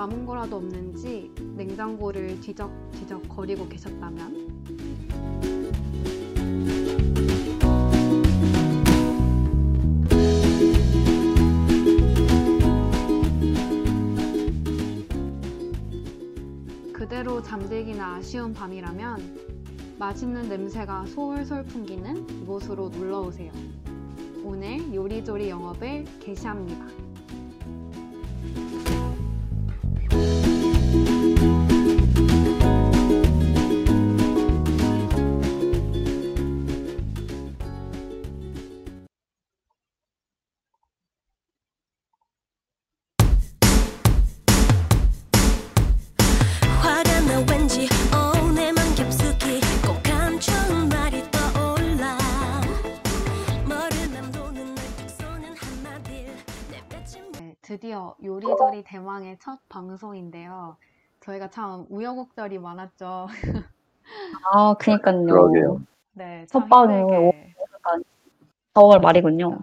남은 거라도 없는지 냉장고를 뒤적뒤적 거리고 계셨다면 그대로 잠들기나 아쉬운 밤이라면 맛있는 냄새가 솔솔 풍기는 이곳으로 놀러 오세요. 오늘 요리조리 영업을 개시합니다. 요리조리 대망의 첫 방송인데요. 저희가 참 우여곡절이 많았죠. 아, 그니까요. 그러게요. 네, 첫참 방이 힘들게. 4월 말이군요.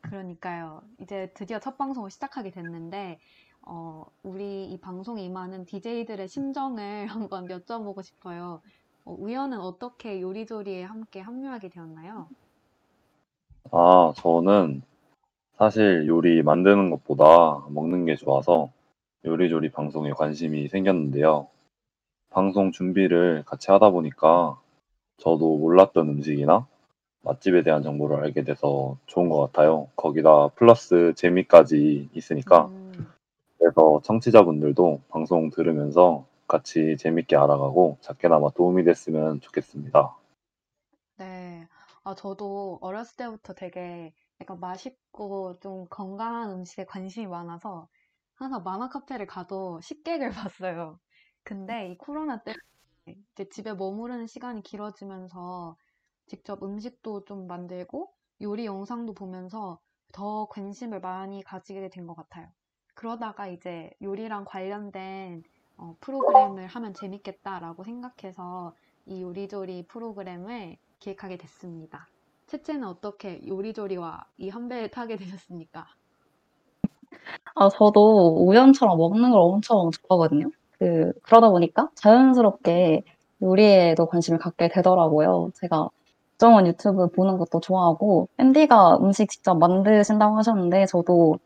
그러니까요. 이제 드디어 첫 방송을 시작하게 됐는데, 어, 우리 이 방송에 임하는 DJ들의 심정을 한번 여쭤보고 싶어요. 어, 우연은 어떻게 요리조리에 함께 합류하게 되었나요? 아, 저는 사실 요리 만드는 것보다 먹는 게 좋아서 요리조리 방송에 관심이 생겼는데요. 방송 준비를 같이 하다 보니까 저도 몰랐던 음식이나 맛집에 대한 정보를 알게 돼서 좋은 것 같아요. 거기다 플러스 재미까지 있으니까. 음, 그래서 청취자분들도 방송 들으면서 같이 재밌게 알아가고 작게나마 도움이 됐으면 좋겠습니다. 네. 아, 저도 어렸을 때부터 되게 약간 맛있고 좀 건강한 음식에 관심이 많아서 항상 만화 카페를 가도 식객을 봤어요. 근데 이 코로나 때문에 집에 머무르는 시간이 길어지면서 직접 음식도 좀 만들고 요리 영상도 보면서 더 관심을 많이 가지게 된 것 같아요. 그러다가 이제 요리랑 관련된 어, 프로그램을 하면 재밌겠다라고 생각해서 이 요리조리 프로그램을 기획하게 됐습니다. 채채는 어떻게 요리조리와 이 한 배에 타게 되셨습니까? 아, 저도 우연처럼 먹는 걸 엄청 좋아하거든요. 그, 그러다 보니까 자연스럽게 요리에도 관심을 갖게 되더라고요. 제가 국정원 유튜브 보는 것도 좋아하고, 앤디가 음식 직접 만드신다고 하셨는데, 저도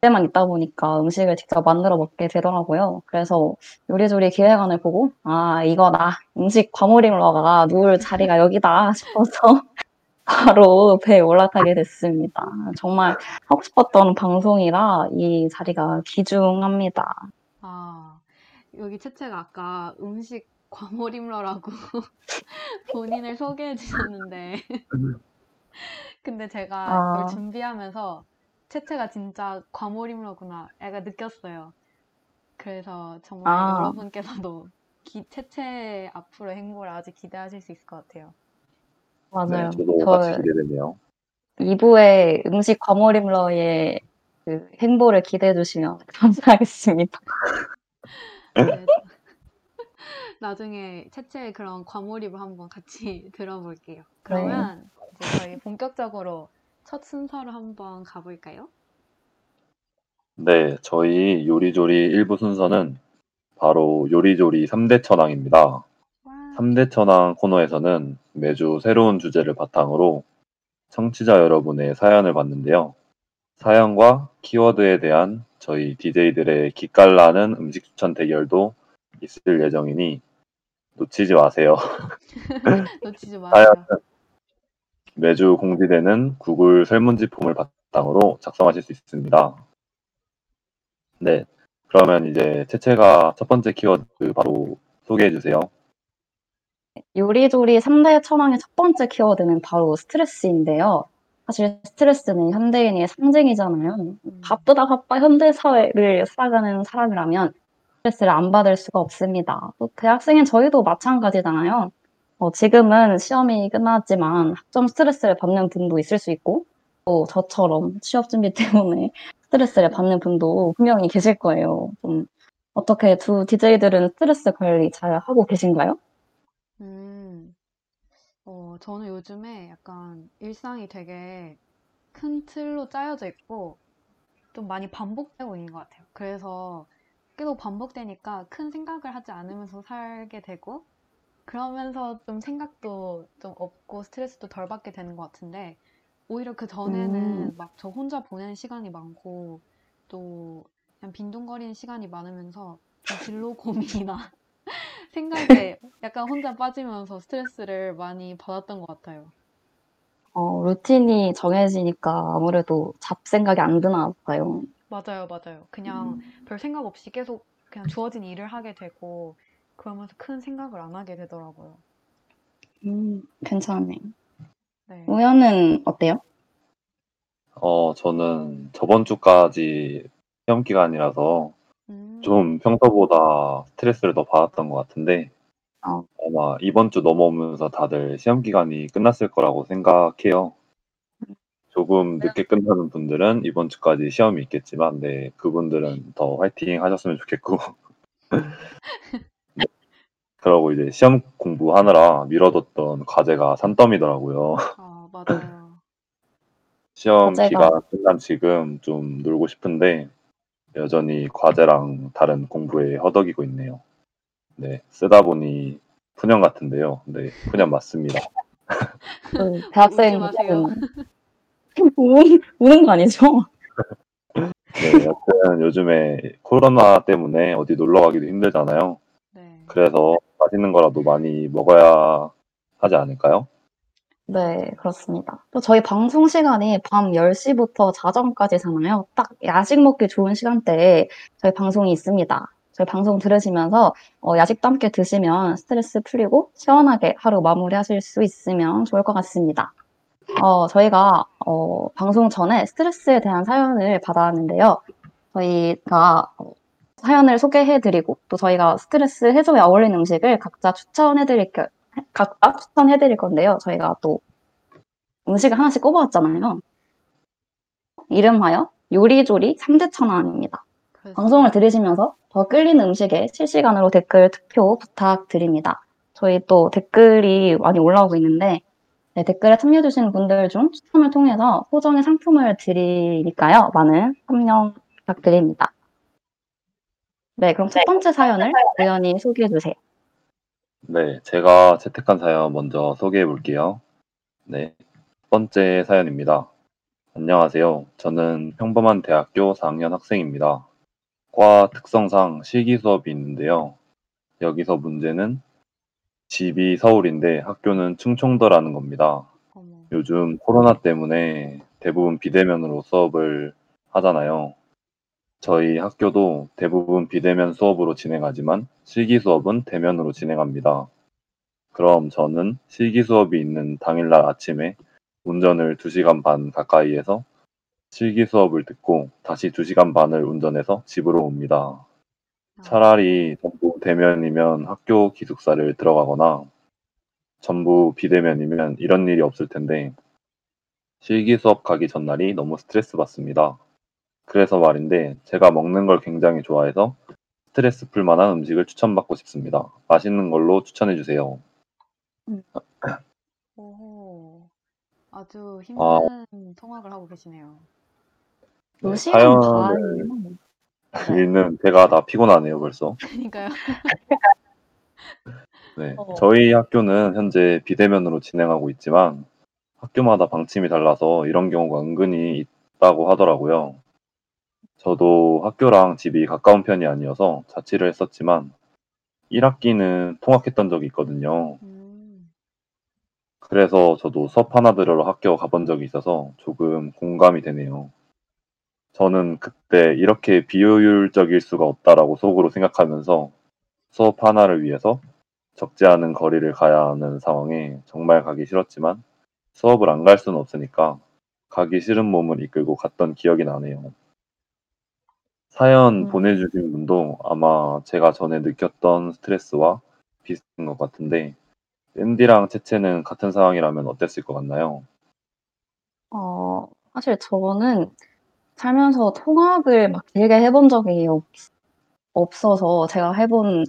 때만 있다 보니까 음식을 직접 만들어 먹게 되더라고요. 그래서 요리조리 기획안을 보고, 아, 이거다. 음식 과몰입러가 누울 자리가 여기다 싶어서 바로 배에 올라타게 됐습니다. 정말 하고 싶었던 방송이라 이 자리가 귀중합니다. 아, 여기 채채가 아까 음식 과몰입러라고 본인을 소개해 주셨는데, 근데 제가 아. 이걸 준비하면서 채채가 진짜 과몰입러구나 약간 느꼈어요. 그래서 정말 아. 여러분께서도 기, 채채 앞으로 행보를 아주 기대하실 수 있을 것 같아요. 맞아요. 네, 저도 같이 저 기대되네요. 2부의 음식 과몰입러의 그 행보를 기대해 주시면 감사하겠습니다. 네. 나중에 채채의 그런 과몰입을 한번 같이 들어볼게요. 그러면 이제 저희 본격적으로 첫 순서로 한번 가볼까요? 네, 저희 요리조리 1부 순서는 바로 요리조리 3대 천왕입니다. 와, 3대 천왕 코너에서는 매주 새로운 주제를 바탕으로 청취자 여러분의 사연을 받는데요. 사연과 키워드에 대한 저희 DJ들의 기깔나는 음식 추천 대결도 있을 예정이니 놓치지 마세요. 놓치지 마세요. 사연은 매주 공지되는 구글 설문지 폼을 바탕으로 작성하실 수 있습니다. 네, 그러면 이제 채채가 첫 번째 키워드 바로 소개해 주세요. 요리조리 3대 천왕의 첫 번째 키워드는 바로 스트레스인데요. 사실 스트레스는 현대인의 상징이잖아요. 음, 바쁘다 바빠 현대 사회를 살아가는 사람이라면 스트레스를 안 받을 수가 없습니다. 또 대학생인 저희도 마찬가지잖아요. 어, 지금은 시험이 끝났지만 학점 스트레스를 받는 분도 있을 수 있고 또 저처럼 취업 준비 때문에 스트레스를 받는 분도 분명히 계실 거예요. 좀 어떻게 두 DJ들은 스트레스 관리 잘 하고 계신가요? 음, 어, 저는 요즘에 약간 일상이 되게 큰 틀로 짜여져 있고 좀 많이 반복되고 있는 것 같아요. 그래서 계속 반복되니까 큰 생각을 하지 않으면서 살게 되고 그러면서 좀 생각도 좀 없고 스트레스도 덜 받게 되는 것 같은데 오히려 그 전에는 음. 막저 혼자 보내는 시간이 많고 또 그냥 빈둥거리는 시간이 많으면서 좀 진로 고민이나 생각에 약간 혼자 빠지면서 스트레스를 많이 받았던 것 같아요. 어, 루틴이 정해지니까 아무래도 잡생각이 안 드나 봐요. 맞아요, 맞아요. 그냥 별 생각 없이 계속 그냥 주어진 일을 하게 되고 그러면서 큰 생각을 안 하게 되더라고요. 음, 괜찮네. 네. 우연은 어때요? 어, 저는 저번 주까지 시험 기간이라서 음, 좀 평소보다 스트레스를 더 받았던 것 같은데 어. 아마 이번 주 넘어오면서 다들 시험 기간이 끝났을 거라고 생각해요. 조금 늦게 끝나는 분들은 이번 주까지 시험이 있겠지만, 네, 그분들은 더 화이팅 하셨으면 좋겠고. 네. 그러고 이제 시험 공부하느라 미뤄뒀던 과제가 산더미더라고요. 아, 맞아요. 시험 과제가- 기간 끝난 지금 좀 놀고 싶은데 여전히 과제랑 다른 공부에 허덕이고 있네요. 네, 쓰다 보니 푸념 같은데요. 네, 푸념 맞습니다. 그 대학생. 우는, 우는 거 아니죠? 네, 여튼 요즘에 코로나 때문에 어디 놀러 가기도 힘들잖아요. 네. 그래서 맛있는 거라도 많이 먹어야 하지 않을까요? 네, 그렇습니다. 또 저희 방송 시간이 밤 10시부터 자정까지잖아요. 딱 야식 먹기 좋은 시간대에 저희 방송이 있습니다. 저희 방송 들으시면서 어, 야식도 함께 드시면 스트레스 풀리고 시원하게 하루 마무리하실 수 있으면 좋을 것 같습니다. 어, 저희가 어, 방송 전에 스트레스에 대한 사연을 받아왔는데요. 저희가 어, 사연을 소개해 드리고 또 저희가 스트레스 해소에 어울리는 음식을 각자 추천해 드릴 겨- 각자 추천해드릴 건데요. 저희가 또 음식을 하나씩 꼽아왔잖아요. 이름하여 요리조리 3대 천왕입니다. 방송을 들으시면서 더 끌리는 음식에 실시간으로 댓글 투표 부탁드립니다. 저희 또 댓글이 많이 올라오고 있는데 네, 댓글에 참여해주시는 분들 중 추첨을 통해서 소정의 상품을 드리니까요. 많은 참여 부탁드립니다. 네, 그럼 첫 번째 사연을 우연히 소개해주세요. 네, 제가 채택한 사연 먼저 소개해 볼게요. 네, 첫 번째 사연입니다. 안녕하세요. 저는 평범한 대학교 4학년 학생입니다. 과 특성상 실기 수업이 있는데요. 여기서 문제는 집이 서울인데 학교는 충청도라는 겁니다. 어머. 요즘 코로나 때문에 대부분 비대면으로 수업을 하잖아요. 저희 학교도 대부분 비대면 수업으로 진행하지만 실기 수업은 대면으로 진행합니다. 그럼 저는 실기 수업이 있는 당일날 아침에 운전을 2시간 반 가까이 해서 실기 수업을 듣고 다시 2시간 반을 운전해서 집으로 옵니다. 아, 차라리 전부 대면이면 학교 기숙사를 들어가거나 전부 비대면이면 이런 일이 없을 텐데 실기 수업 가기 전날이 너무 스트레스 받습니다. 그래서 말인데 제가 먹는 걸 굉장히 좋아해서 스트레스 풀 만한 음식을 추천받고 싶습니다. 맛있는 걸로 추천해 주세요. 오, 아주 아. 힘든 통학을 하고 계시네요. 네, 요시는 사연을. 읽는 제가 다 피곤하네요, 벌써. 그러니까요. 네, 어. 저희 학교는 현재 비대면으로 진행하고 있지만 학교마다 방침이 달라서 이런 경우가 은근히 있다고 하더라고요. 저도 학교랑 집이 가까운 편이 아니어서 자취를 했었지만 1학기는 통학했던 적이 있거든요. 음, 그래서 저도 수업 하나 들으러 학교 가본 적이 있어서 조금 공감이 되네요. 저는 그때 이렇게 비효율적일 수가 없다라고 속으로 생각하면서 수업 하나를 위해서 적지 않은 거리를 가야 하는 상황에 정말 가기 싫었지만 수업을 안 갈 수는 없으니까 가기 싫은 몸을 이끌고 갔던 기억이 나네요. 사연 음. 보내주신 분도 아마 제가 전에 느꼈던 스트레스와 비슷한 것 같은데 앤디랑 채채는 같은 상황이라면 어땠을 것 같나요? 어, 사실 저는 살면서 통학을 막 길게 해본 적이 없, 없어서 제가 해본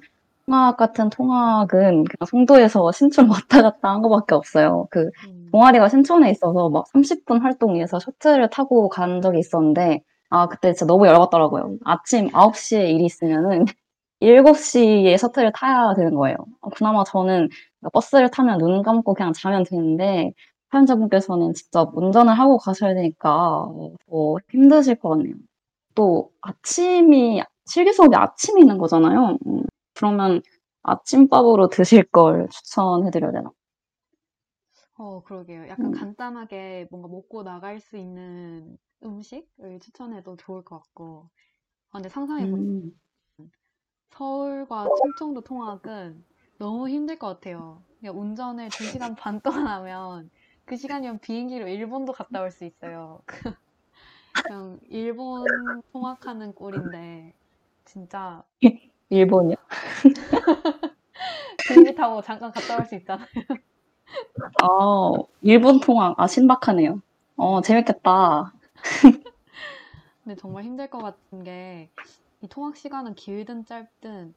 통학 같은 통학은 그냥 송도에서 신촌 왔다 갔다 한 거밖에 없어요. 그 음. 동아리가 신촌에 있어서 막 30분 활동 위해서 셔틀을 타고 간 적이 있었는데, 아, 그때 진짜 너무 열받더라고요. 아침 9시에 일이 있으면은 7시에 셔틀을 타야 되는 거예요. 아, 그나마 저는 버스를 타면 눈 감고 그냥 자면 되는데, 사연자분께서는 직접 운전을 하고 가셔야 되니까 더 힘드실 것 같네요. 또 아침이, 실기 수업이 아침에 있는 거잖아요. 음, 그러면 아침밥으로 드실 걸 추천해드려야 되나? 어, 그러게요. 약간 음. 간단하게 뭔가 먹고 나갈 수 있는 음식을 추천해도 좋을 것 같고. 아, 근데 상상해보니까 음. 서울과 충청도 통학은 너무 힘들 것 같아요. 그냥 운전을 2시간 반 동안 하면 그 시간이면 비행기로 일본도 갔다 올 수 있어요. 그냥 일본 통학하는 꼴인데 진짜 일본이요? 비행기 타고 잠깐 갔다 올 수 있잖아요. 아, 일본 통학. 아, 신박하네요. 어, 재밌겠다. 근데 정말 힘들 것 같은 게 이 통학 시간은 길든 짧든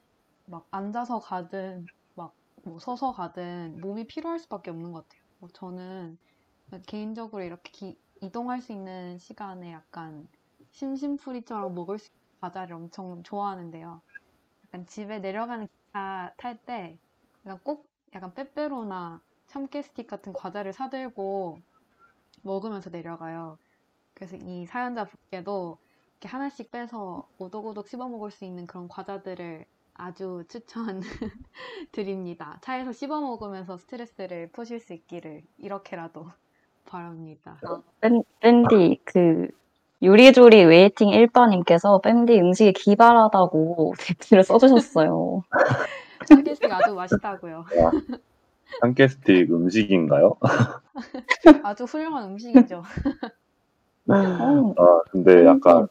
막 앉아서 가든 막 뭐 서서 가든 몸이 피로할 수밖에 없는 것 같아요. 뭐 저는 개인적으로 이렇게 기- 이동할 수 있는 시간에 약간 심심풀이처럼 먹을 수 있는 과자를 엄청 좋아하는데요. 약간 집에 내려가는 기차 탈 때 약간 꼭 약간 빼빼로나 참깨 스틱 같은 과자를 사들고 먹으면서 내려가요. 그래서 이 사연자 분께도 이렇게 하나씩 빼서 오독오독 씹어 먹을 수 있는 그런 과자들을 아주 추천드립니다. 차에서 씹어 먹으면서 스트레스를 푸실 수 있기를 이렇게라도 바랍니다. 밴, 밴디, 그, 요리조리 waiting 일빠님께서 밴디 음식이 기발하다고 댓글을 써주셨어요. 참깨스틱 아주 맛있다고요. 참깨 스틱 음식인가요? 아주 훌륭한 음식이죠. 어, 아, 근데 약간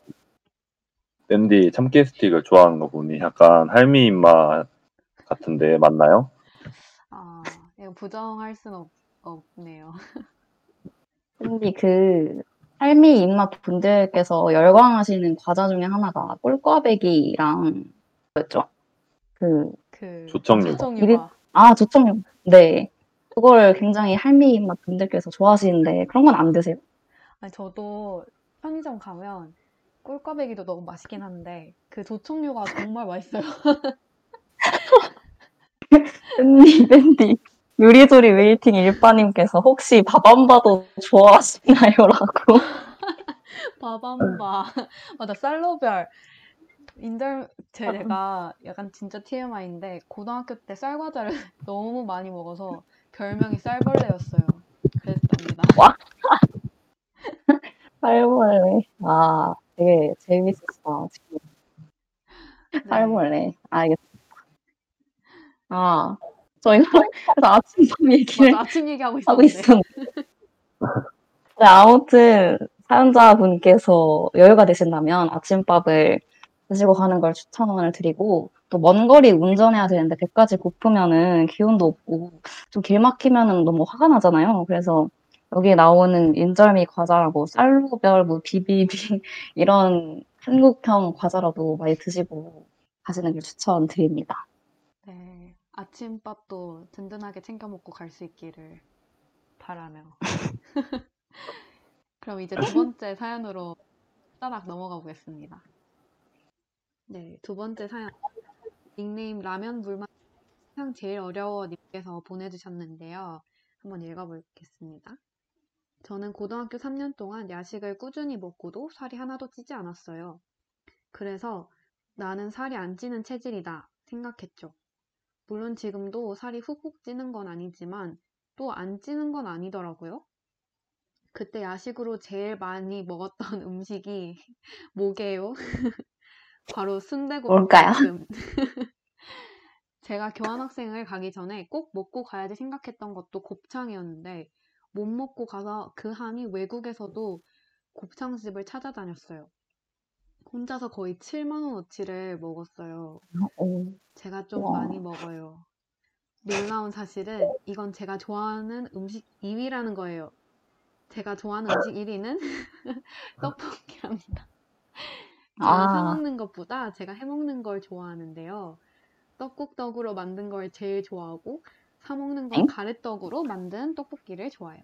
밴디 참깨 스틱을 좋아하는 거 보니 약간 할미 입맛 같은데 맞나요? 아, 이거 부정할 순 없, 없네요. 밴디 그, 삶이 입맛 분들께서 열광하시는 과자 중에 하나가 꿀꽈배기랑, 뭐였죠? 그, 그 조청유과. 조청유과. 아, 조청유. 네. 그걸 굉장히 할미 입맛 분들께서 좋아하시는데, 그런 건 안 드세요? 아니, 저도 편의점 가면 꿀꽈배기도 너무 맛있긴 한데 그 조청유과 정말 맛있어요. 밴디, 밴디. 요리조리 waiting 일빠님께서 혹시 바밤바도 좋아하시나요? 라고. 바밤바. 맞아, 쌀로별. 인절, 제가 약간 진짜 TMI인데, 고등학교 때 쌀과자를 너무 많이 먹어서 별명이 쌀벌레였어요. 그랬답니다. 살벌레. 아, 되게 재밌었어. 지금. 네. 살벌레. 알겠습니다. 아, 저희가 그래서 아침밥 얘기를 아침 얘기하고 하고 있었는데. 있었는데. 네, 아무튼 사연자분께서 여유가 되신다면 아침밥을 드시고 가는 걸 추천을 드리고 또 먼 거리 운전해야 되는데 배까지 고프면은 기운도 없고 좀 길 막히면은 너무 화가 나잖아요. 그래서 여기 나오는 인절미 과자라고 쌀로별, 뭐 비비비 이런 한국형 과자라도 많이 드시고 가시는 걸 추천드립니다. 네, 아침밥도 든든하게 챙겨 먹고 갈 수 있기를 바라며. 그럼 이제 두 번째 사연으로 따닥 넘어가 보겠습니다. 네, 두 번째 사연. 닉네임 라면 물맛 세상 제일 어려워 님께서 보내주셨는데요. 한번 읽어보겠습니다. 저는 고등학교 3년 동안 야식을 꾸준히 먹고도 살이 하나도 찌지 않았어요. 그래서 나는 살이 안 찌는 체질이다 생각했죠. 물론 지금도 살이 훅훅 찌는 건 아니지만 또 안 찌는 건 아니더라고요. 그때 야식으로 제일 많이 먹었던 음식이 뭐게요? 바로 뭘까요? 순대국밥볶음. 제가 교환학생을 가기 전에 꼭 먹고 가야지 생각했던 것도 곱창이었는데 못 먹고 가서 그 한이 외국에서도 곱창집을 찾아다녔어요. 혼자서 거의 7만원어치를 먹었어요. 어, 제가 좀 와. 많이 먹어요. 놀라운 사실은 이건 제가 좋아하는 음식 2위라는 거예요. 제가 좋아하는 음식 1위는 떡볶이랍니다. 저는 아. 사 먹는 것보다 제가 해 먹는 걸 좋아하는데요. 떡국떡으로 만든 걸 제일 좋아하고 사 먹는 건 엥? 가래떡으로 만든 떡볶이를 좋아해요.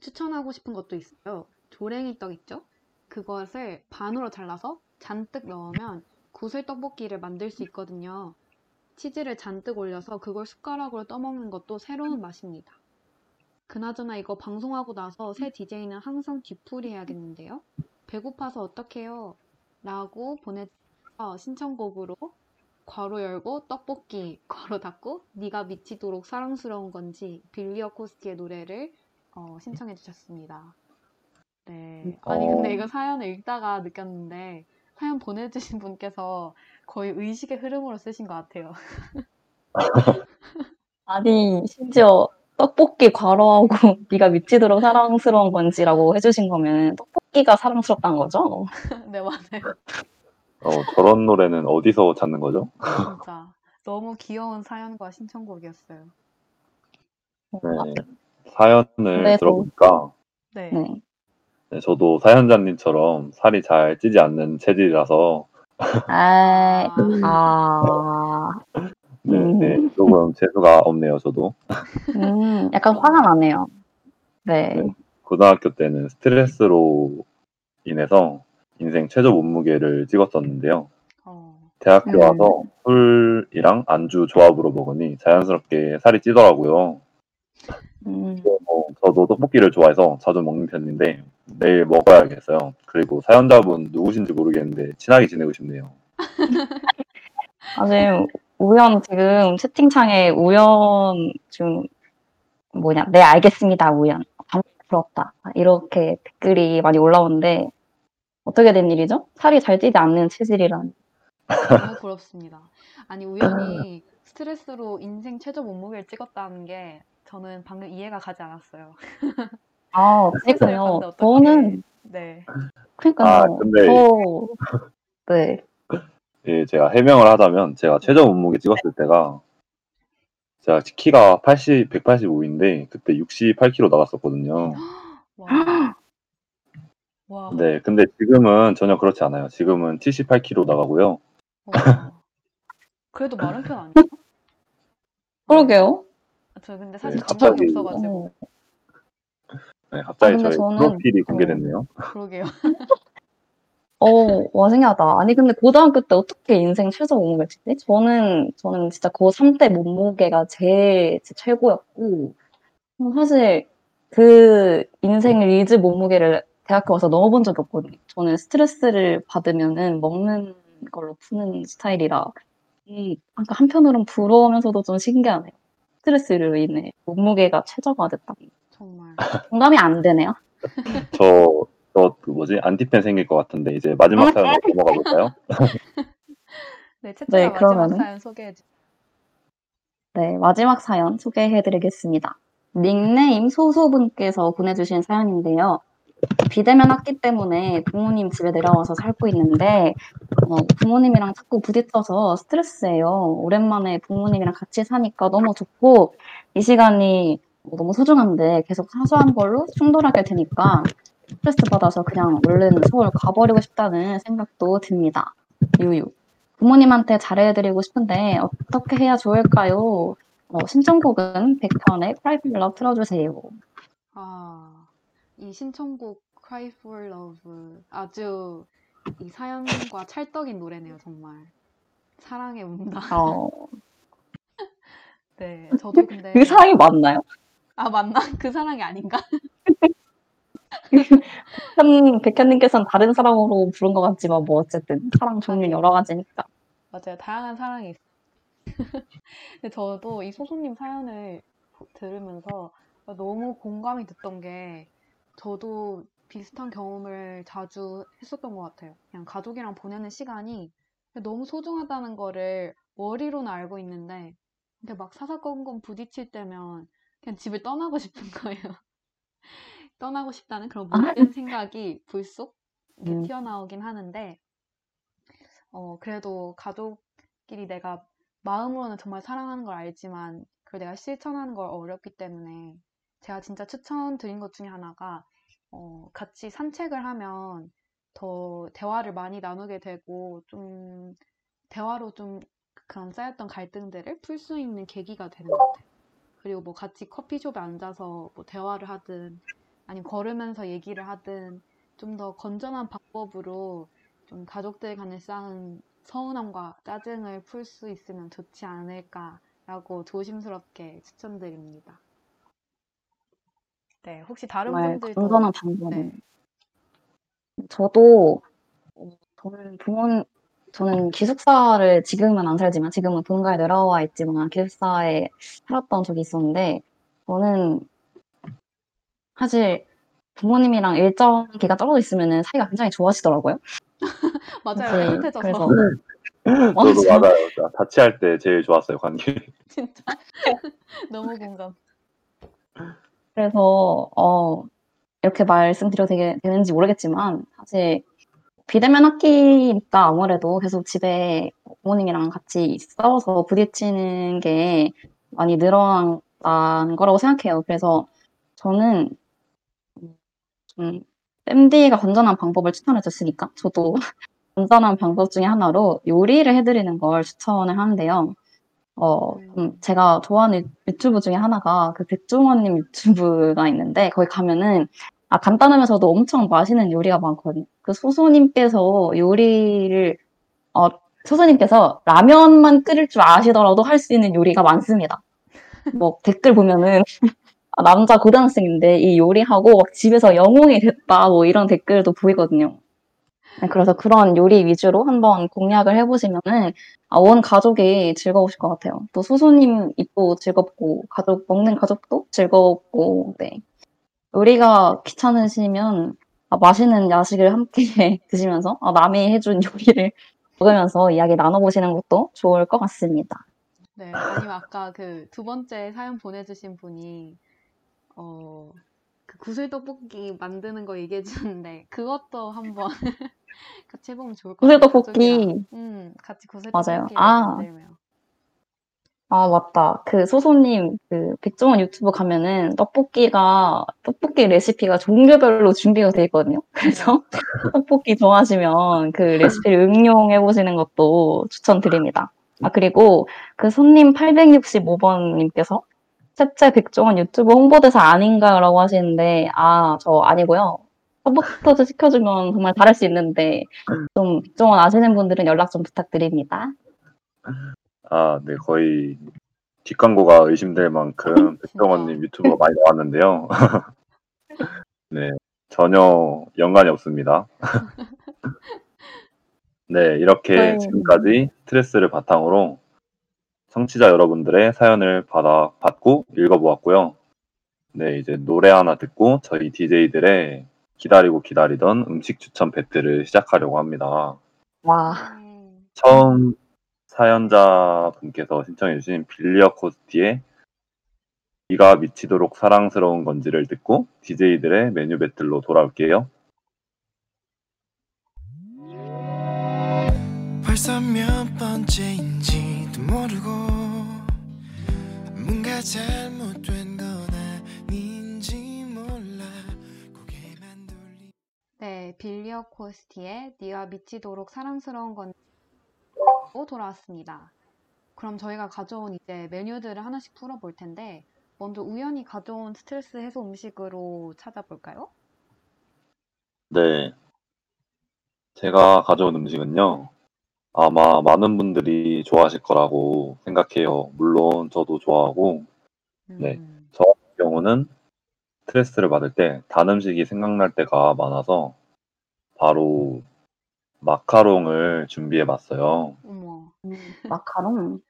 추천하고 싶은 것도 있어요. 조랭이 떡 있죠? 그것을 반으로 잘라서 잔뜩 넣으면 구슬 떡볶이를 만들 수 있거든요. 치즈를 잔뜩 올려서 그걸 숟가락으로 떠먹는 것도 새로운 맛입니다. 그나저나 이거 방송하고 나서 새 DJ는 항상 뒤풀이 해야겠는데요. 배고파서 어떡해요? 라고 보내서 신청곡으로 괄호 열고 떡볶이 괄호 닫고 네가 미치도록 사랑스러운 건지 빌리어 코스티의 노래를 어, 신청해 주셨습니다. 네. 아니 근데 어. 이거 사연을 읽다가 느꼈는데 사연 보내주신 분께서 거의 의식의 흐름으로 쓰신 것 같아요. 아니, 심지어 떡볶이 괄호하고 네가 미치도록 사랑스러운 건지라고 해주신 거면 떡볶이가 사랑스럽다는 거죠? 네 맞아요. 어, 저런 노래는 어디서 찾는 거죠? 진짜 너무 귀여운 사연과 신청곡이었어요. 네. 사연을 네, 저- 들어보니까 네. 네. 네, 저도 사연자님처럼 살이 잘 찌지 않는 체질이라서 아, 아, 네, 음. 네, 조금 재수가 없네요, 저도. 음, 약간 화가 나네요. 네. 네. 고등학교 때는 스트레스로 인해서 인생 최저 몸무게를 찍었었는데요. 어, 대학교 음. 와서 술이랑 안주 조합으로 먹으니 자연스럽게 살이 찌더라고요. 음, 어, 저도 떡볶이를 좋아해서 자주 먹는 편인데 내일 먹어야겠어요. 그리고 사연자분 누구신지 모르겠는데 친하게 지내고 싶네요. 아주 우연 지금 채팅창에 우연 좀 뭐냐, 네, 알겠습니다, 우연. 방 부럽다. 이렇게 댓글이 많이 올라오는데 어떻게 된 일이죠? 살이 잘 찌지 않는 체질이란. 너무 부럽습니다. 아니 우연히 스트레스로 인생 최저 몸무게를 찍었다는 게 저는 방금 이해가 가지 않았어요. 아, 어떡해. 저는 네. 그러니까요. 아, 근데- 저 네. 예, 제가 해명을 하자면 제가 최저 몸무게 찍었을 때가 제가 키가 80, 185인데 그때 68kg 나갔었거든요. 와. 와. 네, 근데 지금은 전혀 그렇지 않아요. 지금은 78kg 나가고요. 와. 그래도 마른 편 아니에요? 그러게요. 저 근데 사실 네, 감각이 갑자기- 없어가지고 네, 갑자기 아, 근데 저의 저는- 프로필이 공개됐네요. 그러게요. 어, 와, 신기하다. 아니, 근데 고등학교 때 어떻게 인생 최저 몸무게 찍지? 저는, 저는 진짜 고3 때 몸무게가 제일 제 최고였고, 음, 사실 그 인생 리즈 몸무게를 대학교 와서 넣어본 적이 없거든요. 저는 스트레스를 받으면은 먹는 걸로 푸는 스타일이라, 이, 그러니까 한편으로는 부러우면서도 좀 신기하네요. 스트레스로 인해 몸무게가 최저가 됐다. 정말. 공감이 안 되네요. 저, 저, 그 뭐지? 안티팬 생길 것 같은데, 이제 마지막 사연으로 넘어가 볼까요? 네, 채채가 네, 마지막 그러면은- 사연 소개해 주. 네, 마지막 사연 소개해 드리겠습니다. 닉네임 소소분께서 보내주신 사연인데요. 비대면 학기 때문에 부모님 집에 내려와서 살고 있는데, 어, 부모님이랑 자꾸 부딪혀서 스트레스예요. 오랜만에 부모님이랑 같이 사니까 너무 좋고, 이 시간이 뭐 너무 소중한데 계속 사소한 걸로 충돌하게 되니까 스트레스 받아서 그냥 얼른 서울 가버리고 싶다는 생각도 듭니다. 유유. 부모님한테 잘해드리고 싶은데 어떻게 해야 좋을까요? 어, 신청곡은 백현의 Cry for Love 틀어주세요. 아, 이 신청곡 Cry for Love 아주 이 사연과 찰떡인 노래네요, 정말. 사랑에 운다. 어, 네, 저도 근데 그 사랑이 맞나요? 아 맞나? 그 사랑이 아닌가? 현, 백현님께서는 다른 사랑으로 부른 것 같지만 뭐 어쨌든 사랑 종류. 여러 가지니까. 맞아요. 다양한 사랑이 있어요. 근데 저도 이 소소님 사연을 보- 들으면서 너무 공감이 됐던 게 저도 비슷한 경험을 자주 했었던 것 같아요. 그냥 가족이랑 보내는 시간이 너무 소중하다는 거를 머리로는 알고 있는데 근데 막 사사건건 부딪힐 때면 그냥 집을 떠나고 싶은 거예요. 떠나고 싶다는 그런 못된 생각이 불쑥 음. 튀어나오긴 하는데 어, 그래도 가족끼리 내가 마음으로는 정말 사랑하는 걸 알지만 그걸 내가 실천하는 걸 어렵기 때문에 제가 진짜 추천드린 것 중에 하나가 어, 같이 산책을 하면 더 대화를 많이 나누게 되고 좀 대화로 좀 그런 쌓였던 갈등들을 풀 수 있는 계기가 되는 것 같아요. 그리고 뭐 같이 커피숍에 앉아서 뭐 대화를 하든 아니면 걸으면서 얘기를 하든 좀 더 건전한 방법으로 좀 가족들 간에 쌓은 서운함과 짜증을 풀 수 있으면 좋지 않을까라고 조심스럽게 추천드립니다. 네, 혹시 다른 정말 분들도 건전한 방법은 네. 저도 어, 저는 부모 저는 기숙사를 지금은 안 살지만 지금은 본가에 내려와 있지만 기숙사에 살았던 적이 있었는데 저는 사실 부모님이랑 일정 기간 떨어져 있으면은 사이가 굉장히 좋아지더라고요. 맞아요, 따뜻해져서 그래서 저도 맞아요. 맞아요. 자취할 때 제일 좋았어요, 관계. 진짜 너무 공감. 그래서 어 이렇게 말씀드려도 되게 되는지 모르겠지만 사실 비대면 학기니까 아무래도 계속 집에 부모님이랑 같이 싸워서 부딪히는 게 많이 늘어난 거라고 생각해요. 그래서 저는 좀 쌤디가 건전한 방법을 추천해 줬으니까 저도 건전한 방법 중에 하나로 요리를 해드리는 걸 추천을 하는데요. 어, 좀 제가 좋아하는 유튜브 중에 하나가 그 백종원 님 유튜브가 있는데 거기 가면은 아 간단하면서도 엄청 맛있는 요리가 많거든요. 그 소소님께서 요리를 어 소소님께서 라면만 끓일 줄 아시더라도 할 수 있는 요리가 많습니다. 뭐 댓글 보면은 아, 남자 고등학생인데 이 요리하고 막 집에서 영웅이 됐다 뭐 이런 댓글도 보이거든요. 네, 그래서 그런 요리 위주로 한번 공략을 해보시면은 아, 온 가족이 즐거우실 것 같아요. 또 소소님 입도 즐겁고 가족 먹는 가족도 즐겁고 네. 요리가 귀찮으시면 아, 맛있는 야식을 함께 드시면서 아, 남이 해준 요리를 먹으면서 이야기 나눠보시는 것도 좋을 것 같습니다. 네, 아니면 아까 그 두 번째 사연 보내주신 분이 어, 그 구슬 떡볶이 만드는 거 얘기해 주는데 그것도 한번 같이 해보면 좋을 것 구슬 같아요. 떡볶이. 가족이랑. 음, 같이 구슬 맞아요. 떡볶이를 아. 만들면. 아, 맞다. 그 소소님, 그 백종원 유튜브 가면은 떡볶이가, 떡볶이 레시피가 종류별로 준비가 돼 있거든요. 그래서 떡볶이 좋아하시면 그 레시피를 응용해 보시는 것도 추천드립니다. 아, 그리고 그 손님 865번님께서 셋째 백종원 유튜브 홍보대사 아닌가라고 하시는데, 아, 저 아니고요. 서포터 시켜주면 정말 잘할 수 있는데, 좀 백종원 아시는 분들은 연락 좀 부탁드립니다. 아, 네, 거의 뒷광고가 의심될 만큼 백종원님 유튜브가 많이 나왔는데요. 네, 전혀 연관이 없습니다. 네, 이렇게 네. 지금까지 스트레스를 바탕으로 청취자 여러분들의 사연을 받아, 받고 읽어보았고요. 네, 이제 노래 하나 듣고 저희 DJ들의 기다리고 기다리던 음식 추천 배틀을 시작하려고 합니다. 와. 음, 처음 사연자 분께서 신청해주신 빌리어 코스티의 네가 미치도록 사랑스러운 건지를 듣고 DJ들의 메뉴 배틀로 돌아올게요. 벌써 몇 번째인지도 모르고 뭔가 잘못된 건 아닌지 몰라 고개만 돌리 네, 빌리어 코스티의 네가 미치도록 사랑스러운 건고 돌아왔습니다. 그럼 저희가 가져온 이제 메뉴들을 하나씩 풀어볼 텐데 먼저 우연히 가져온 스트레스 해소 음식으로 찾아볼까요? 네. 제가 가져온 음식은요. 아마 많은 분들이 좋아하실 거라고 생각해요. 물론 저도 좋아하고, 네. 음, 저 같은 경우는 스트레스를 받을 때 단 음식이 생각날 때가 많아서 바로 마카롱을 준비해 봤어요. 어머, 마카롱.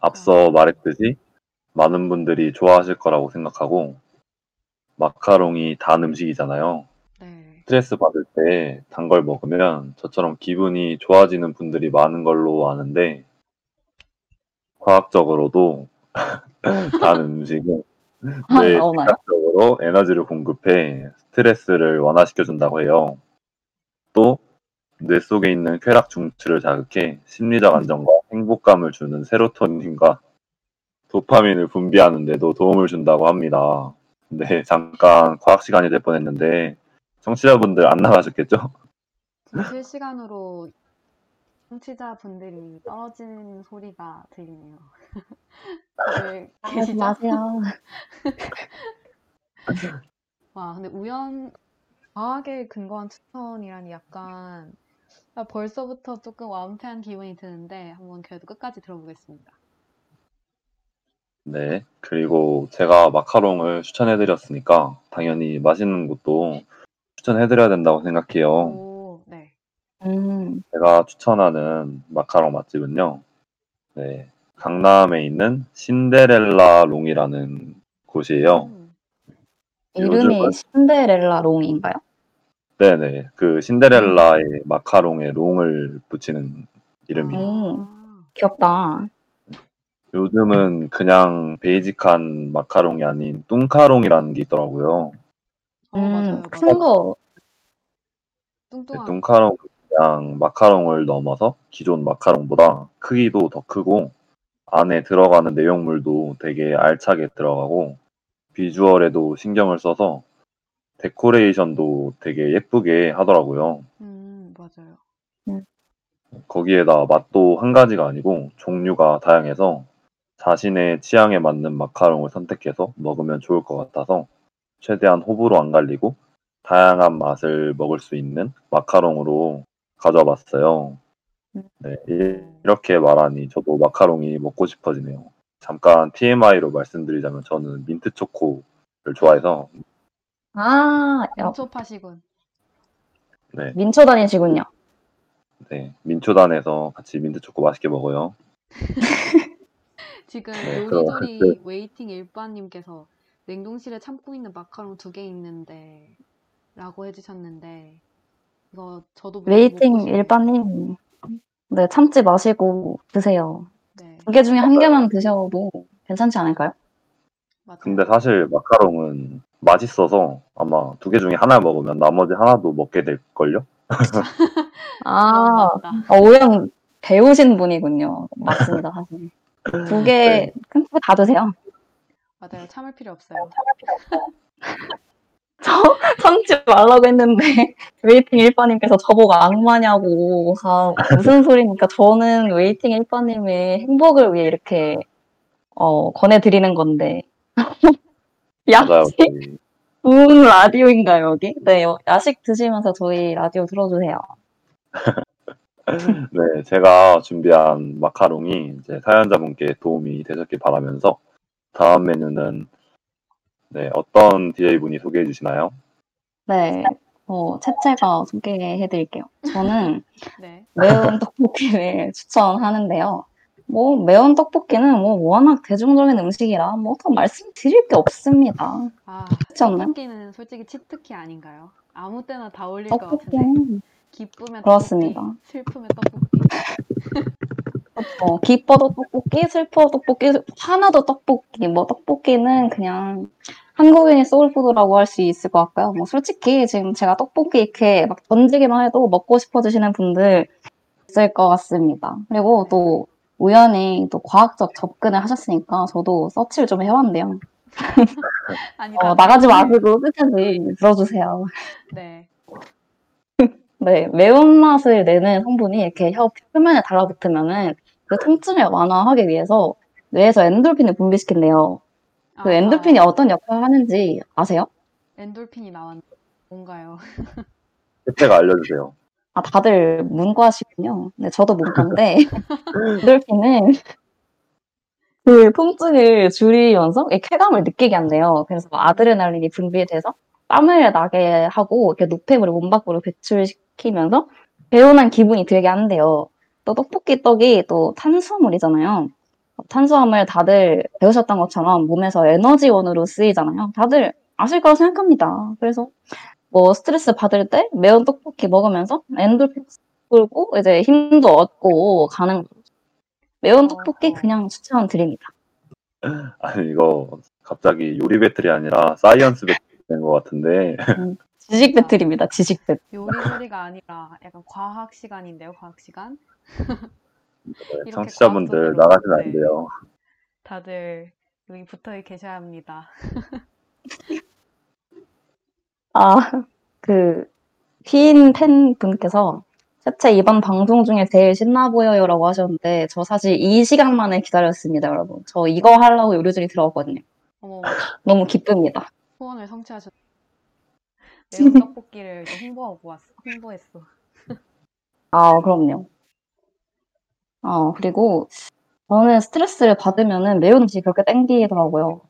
앞서 말했듯이 많은 분들이 좋아하실 거라고 생각하고 마카롱이 단 음식이잖아요. 네. 스트레스 받을 때 단 걸 먹으면 저처럼 기분이 좋아지는 분들이 많은 걸로 아는데 과학적으로도 단 음식은 아, 뇌에 나오나요? 즉각적으로 에너지를 공급해 스트레스를 완화시켜 준다고 해요. 또 뇌 속에 있는 쾌락 중추를 자극해 심리적 안정과 행복감을 주는 세로토닌과 도파민을 분비하는 데도 도움을 준다고 합니다. 네, 잠깐 과학 시간이 될 뻔했는데 청취자분들 안 나가셨겠죠? 실시간으로 청취자분들이 떨어지는 소리가 들리네요. 하지 계시죠? 마세요. 와, 근데 우연, 과학에 근거한 추천이라니 약간 아, 벌써부터 조금 완패한 기분이 드는데 한번 그래도 끝까지 들어보겠습니다. 네. 그리고 제가 마카롱을 추천해드렸으니까 당연히 맛있는 것도 추천해드려야 된다고 생각해요. 오, 네. 음, 제가 추천하는 마카롱 맛집은요. 네. 강남에 있는 신데렐라 롱이라는 곳이에요. 음, 이름이 신데렐라 롱인가요? 네네. 그 신데렐라의 마카롱에 롱을 붙이는 이름이에요. 음. 귀엽다. 요즘은 그냥 베이직한 마카롱이 아닌 뚱카롱이라는 게 있더라고요. 어, 맞아요, 음, 맞아요. 큰 거, 네, 뚱뚱한 뚱카롱 그냥 마카롱을 넘어서 기존 마카롱보다 크기도 더 크고 안에 들어가는 내용물도 되게 알차게 들어가고 비주얼에도 신경을 써서 데코레이션도 되게 예쁘게 하더라고요. 음, 맞아요. 거기에다 맛도 한 가지가 아니고 종류가 다양해서 자신의 취향에 맞는 마카롱을 선택해서 먹으면 좋을 것 같아서 최대한 호불호 안 갈리고 다양한 맛을 먹을 수 있는 마카롱으로 가져와 봤어요. 네, 이- 이렇게 말하니 저도 마카롱이 먹고 싶어지네요. 잠깐 TMI로 말씀드리자면 저는 민트 초코를 좋아해서 아, 야, 민초파시군. 네, 민초 다니시군요. 네, 민초단에서 같이 민트 초코 맛있게 먹어요. 지금 네, 요리조리 그럼 waiting 일빠님께서 냉동실에 참고 있는 마카롱 두 개 있는데 라고 해주셨는데 이거 저도 waiting. 일빠님, 네, 참지 마시고 드세요. 네, 두 개 중에 한 개만 드셔도 괜찮지 않을까요? 맞아요. 근데 사실 마카롱은 맛있어서 아마 두 개 중에 하나 먹으면 나머지 하나도 먹게 될 걸요? 아, 맞다. 어, 오영 배우신 분이군요. 맞습니다, 사실. 두 개, 그거 다 드세요. 맞아요. 참을 필요 없어요. 저 참지 말라고 했는데 waiting 일빠님께서 저보고 악마냐고 아, 무슨 소리입니까? 저는 waiting 일빠님의 행복을 위해 이렇게 어, 권해드리는 건데. 야식 좋은 라디오인가요 여기? 네 여- 야식 드시면서 저희 라디오 들어주세요. 네, 제가 준비한 마카롱이 이제 사연자분께 도움이 되셨길 바라면서 다음 메뉴는 네, 어떤 DJ분이 소개해 주시나요? 네, 어, 채채가 소개해 드릴게요. 저는 네. 매운 떡볶이를 추천하는데요. 뭐 매운 떡볶이는 뭐 워낙 대중적인 음식이라 뭐 더 말씀드릴 게 없습니다. 아, 그렇지 않나요? 떡볶이는 솔직히 cheat key 아닌가요? 아무 때나 다 어울릴 것 같은데. 기쁨의 그렇습니다. 떡볶이, 슬픔의 떡볶이. 어, 기뻐도 떡볶이, 슬퍼도 떡볶이, 화나도 떡볶이. 뭐 떡볶이는 그냥 한국인의 soul food라고 할 수 있을 것 같고요. 뭐 솔직히 지금 제가 떡볶이 이렇게 막 던지기만 해도 먹고 싶어지시는 분들 있을 것 같습니다. 그리고 또 우연이 또 과학적 접근을 하셨으니까 저도 서치를 좀 해봤는데요. 아니, 어, 나가지 마시고 끝까지 들어주세요. 네. 네, 매운맛을 내는 성분이 이렇게 혀 표면에 달라붙으면은 그 통증을 완화하기 위해서 뇌에서 엔돌핀을 분비시킨대요. 그 아하, 엔돌핀이 어떤 역할을 하는지 아세요? 엔돌핀이 나왔는데 뭔가요? 채채가 알려주세요. 아, 다들 문과시군요. 네, 저도 문과인데 엔돌핀은 그 통증을 줄이면서 이 쾌감을 느끼게 한대요. 그래서 아드레날린이 분비돼서 땀을 나게 하고 이렇게 노폐물을 몸 밖으로 배출시키면서 개운한 기분이 들게 한대요. 또 떡볶이 떡이 또 탄수화물이잖아요. 탄수화물 다들 배우셨던 것처럼 몸에서 에너지원으로 쓰이잖아요. 다들 아실 거라 생각합니다. 그래서 뭐 스트레스 받을 때 매운 떡볶이 먹으면서 엔돌핀 끌고 이제 힘도 얻고 가는 거죠. 매운 떡볶이 어허. 그냥 추천드립니다. 아니 이거 갑자기 요리 battle이 아니라 science battle이 된 것 같은데 지식 battle입니다. 지식 배틀. 요리조리가 아니라 약간 과학 시간인데요, 과학 시간. 이렇게 청취자분들 나가시면 네. 안 돼요. 다들 여기 붙어 계셔야 합니다. 아, 그, 피인 팬 분께서 채채 이번 방송 중에 제일 신나 보여요라고 하셨는데 저 사실 이 시간 만에 기다렸습니다, 여러분. 저 이거 하려고 요리조리 들어왔거든요. 어머, 너무 기쁩니다. 소원을 성취하셨. 매운 떡볶이를 홍보하고 왔어. 홍보했어. 아, 그럼요. 어, 그리고 저는 스트레스를 받으면은 매운 음식이 그렇게 땡기더라고요.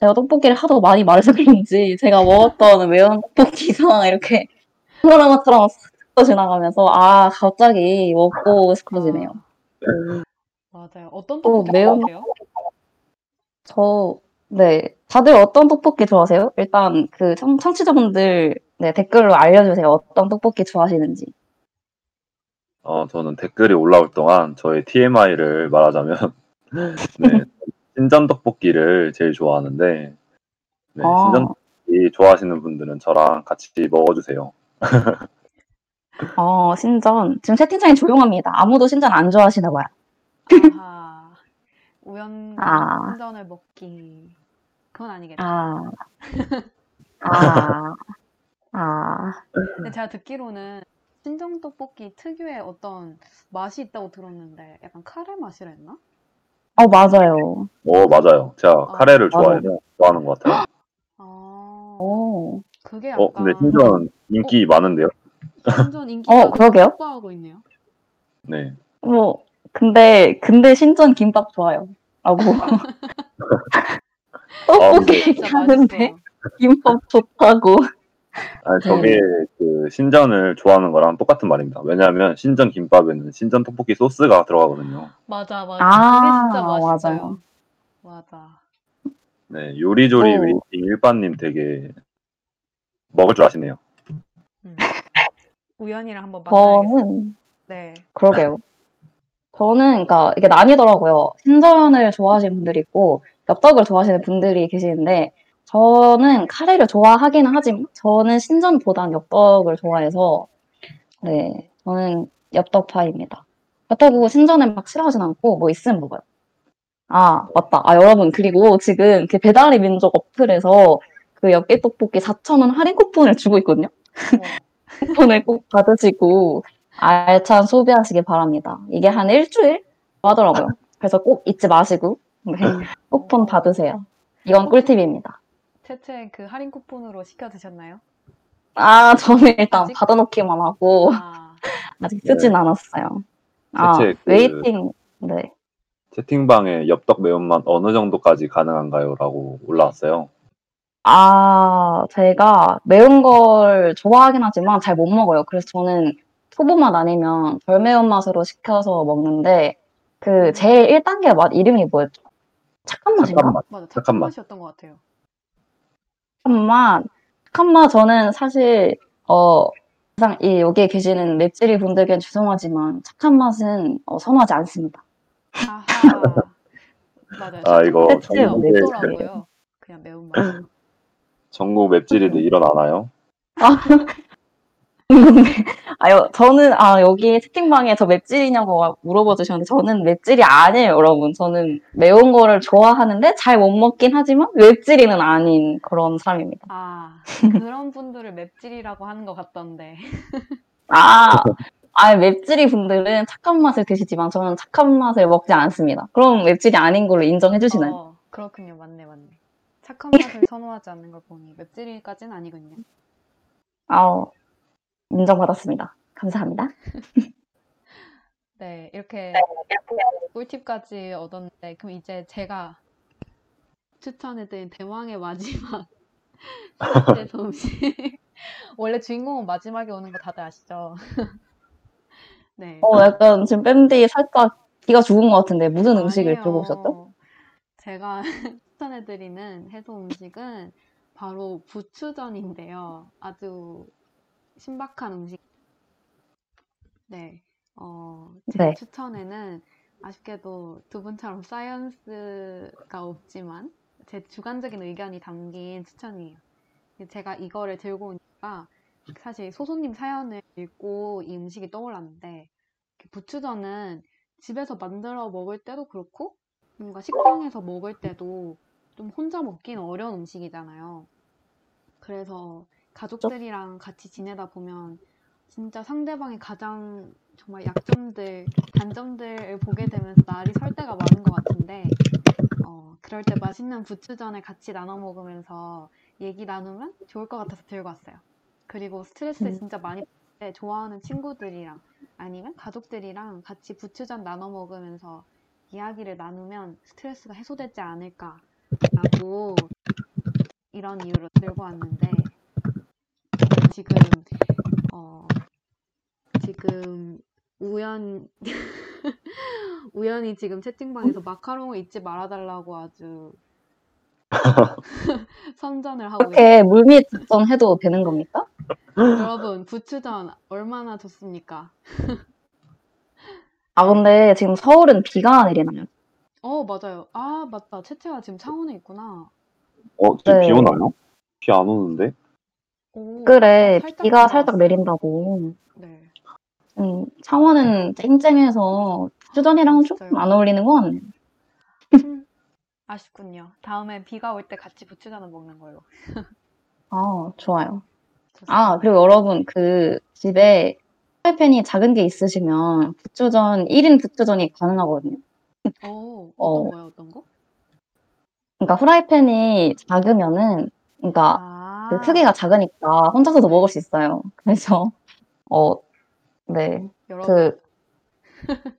제가 떡볶이를 하도 많이 말해서 그런지 제가 먹었던 매운 떡볶이가 이렇게 파노라마처럼 스쳐 지나가면서 아, 갑자기 먹고 싶어지네요. 아, 맞아요. 어떤 또 떡볶이 매운 좋아하세요? 저, 네. 다들 어떤 떡볶이 좋아하세요? 일단 그 청, 청취자분들 네, 댓글로 알려주세요. 어떤 떡볶이 좋아하시는지. 어, 저는 댓글이 올라올 동안 저의 TMI를 말하자면, 네, 신전 떡볶이를 제일 좋아하는데, 네, 아. 신전 떡볶이 좋아하시는 분들은 저랑 같이 먹어주세요. 어, 신전. 지금 채팅창이 조용합니다. 아무도 신전 안 좋아하시나 봐요. 아하. 우연 아. 신전을 먹기. 그건 아니겠죠. 아, 아, 아. 근데 제가 듣기로는 신정 떡볶이 특유의 어떤 맛이 있다고 들었는데 약간 카레 맛이랬나? 어, 맞아요. 어, 맞아요. 제가 아, 카레를 맞아요. 좋아해서 좋아하는 것 같아요. 아, 오. 그게 약간 어, 근데 신전 인기 많은데요? 신전 인기가 어, 그러게요. 폭발하고 있네요. 네. 뭐, 근데, 근데 신전 김밥 좋아요. 라고. 떡볶이 진짜 하는데. 김밥 좋다고. 아니, 저게 그 신전을 좋아하는 거랑 똑같은 말입니다. 왜냐하면 신전 김밥에는 신전 떡볶이 소스가 들어가거든요. 맞아, 맞아. 아, 그게 진짜 맛있어요. 맞아요. 맞아. 네, 요리조리 오. waiting 일빠님 되게 먹을 줄 아시네요. 음. 우연이랑 한번 만나야겠어요. 저는, 네. 그러게요. 저는, 그러니까 이게 나뉘더라고요. 신전을 좋아하시는 분들이 있고, 엽떡을 좋아하시는 분들이 계시는데, 저는 카레를 좋아하기는 하지만, 저는 신전보단 엽떡을 좋아해서, 네, 저는 엽떡파입니다. 그렇다고 신전을 막 싫어하진 않고, 뭐 있으면 먹어요. 아, 맞다. 아, 여러분, 그리고 지금 그 배달의 민족 어플에서 그 엽기 떡볶이 4,000원 할인 쿠폰을 주고 있거든요. 어, 쿠폰을 꼭 받으시고 알찬 소비하시길 바랍니다. 이게 한 일주일 하더라고요. 그래서 꼭 잊지 마시고 네, 쿠폰 받으세요. 이건 꿀팁입니다. 채채 그 할인 쿠폰으로 시켜 드셨나요? 아, 저는 일단 아직? 받아놓기만 하고 아, 아직 쓰진 않았어요. 아, 그- waiting, 네. 채팅방에 엽떡 매운맛 어느 정도까지 가능한가요? 라고 올라왔어요. 아, 제가 매운 걸 좋아하긴 하지만 잘 못 먹어요. 그래서 저는 초보맛 아니면 덜 매운 맛으로 시켜서 먹는데 그 제일 1단계 맛 이름이 뭐였죠? 착한 맛인가? 착한 맛. 맞아. 착한 착한 맛. 맛이었던 것 같아요. 착한 맛 저는 사실 어 항상 이 여기에 계시는 맵찔이 분들께는 죄송하지만 착한 맛은 어, 선호하지 않습니다. 아하. 맞아요. 아, 이거 그치, 전국에 네. 없더라고요. 그냥 매운맛. 전국 맵찔이들 일어나나요? 근데 아요 저는 아 여기 채팅방에 저 맵찔이냐고 물어봐 주셨는데 저는 맵찔이 아니에요 여러분 저는 매운 거를 좋아하는데 잘 못 먹긴 하지만 맵찔이는 아닌 그런 사람입니다 아, 그런 분들을 맵찔이라고 하는 것 같던데. 아, 아 맵찔이 분들은 착한 맛을 드시지만 저는 착한 맛을 먹지 않습니다 그럼 맵찔이 아닌 걸로 인정해 주시나요? 어, 그렇군요. 맞네, 맞네. 착한 맛을 선호하지 않는 걸 보니 맵찔이까지는 아니군요. 아 인정받았습니다 감사합니다 네, 이렇게 꿀팁까지 얻었는데, 그럼 이제 제가 추천해드린 대왕의 마지막 시대 음식. 원래 주인공은 마지막에 오는 거 다들 아시죠? 네. 어 약간 지금 밴디 살짝 기가 죽은 것 같은데 무슨 음식을 아니에요. 들고 오셨죠? 제가 추천해드리는 해소 음식은 바로 부추전인데요. 아주 신박한 음식. 네. 어, 제 네. 추천에는 아쉽게도 두 분처럼 사이언스가 없지만 제 주관적인 의견이 담긴 추천이에요. 제가 이거를 들고 오니까 사실 소소님 사연을 읽고 이 음식이 떠올랐는데 부추전은 집에서 만들어 먹을 때도 그렇고 뭔가 식당에서 먹을 때도 좀 혼자 먹기는 어려운 음식이잖아요. 그래서 가족들이랑 같이 지내다 보면 진짜 상대방의 가장 정말 약점들, 단점들을 보게 되면서 날이 설 때가 많은 것 같은데, 어, 그럴 때 맛있는 부추전을 같이 나눠 먹으면서 얘기 나누면 좋을 것 같아서 들고 왔어요. 그리고 스트레스 음. 진짜 많이 받을 때 좋아하는 친구들이랑 아니면 가족들이랑 같이 부추전 나눠 먹으면서 이야기를 나누면 스트레스가 해소되지 않을까라고 이런 이유로 들고 왔는데 지금 어 지금 우연 우연히 지금 채팅방에서 마카롱을 잊지 말아달라고 아주 선전을 하고. 이렇게 물밑 작전 해도 되는 겁니까? 여러분 부추전 얼마나 좋습니까? 아, 근데 지금 서울은 비가 내리나요? 어 맞아요. 아 맞다. 채채가 지금 창원에 있구나. 어, 지금 네. 비 오나요? 비 안 오는데? 오, 그래, 살짝 비가 비가 살짝 왔어요. 내린다고. 네. 음, 창원은 쨍쨍해서 주전이랑 조금 진짜요? 안 어울리는 것 같네. 음, 아쉽군요. 다음에 비가 올 때 같이 부추전을 먹는 걸로. 아, 좋아요. 좋습니다. 아, 그리고 여러분, 그, 집에 프라이팬이 작은 게 있으시면, 부추전, 1인 부추전이 가능하거든요. 오, 어. 어떤 거요? 어떤 거? 그러니까 프라이팬이 작으면은, 그러니까 아, 그 크기가 작으니까 혼자서도 먹을 수 있어요. 그래서, 어, 네. 여러분 그,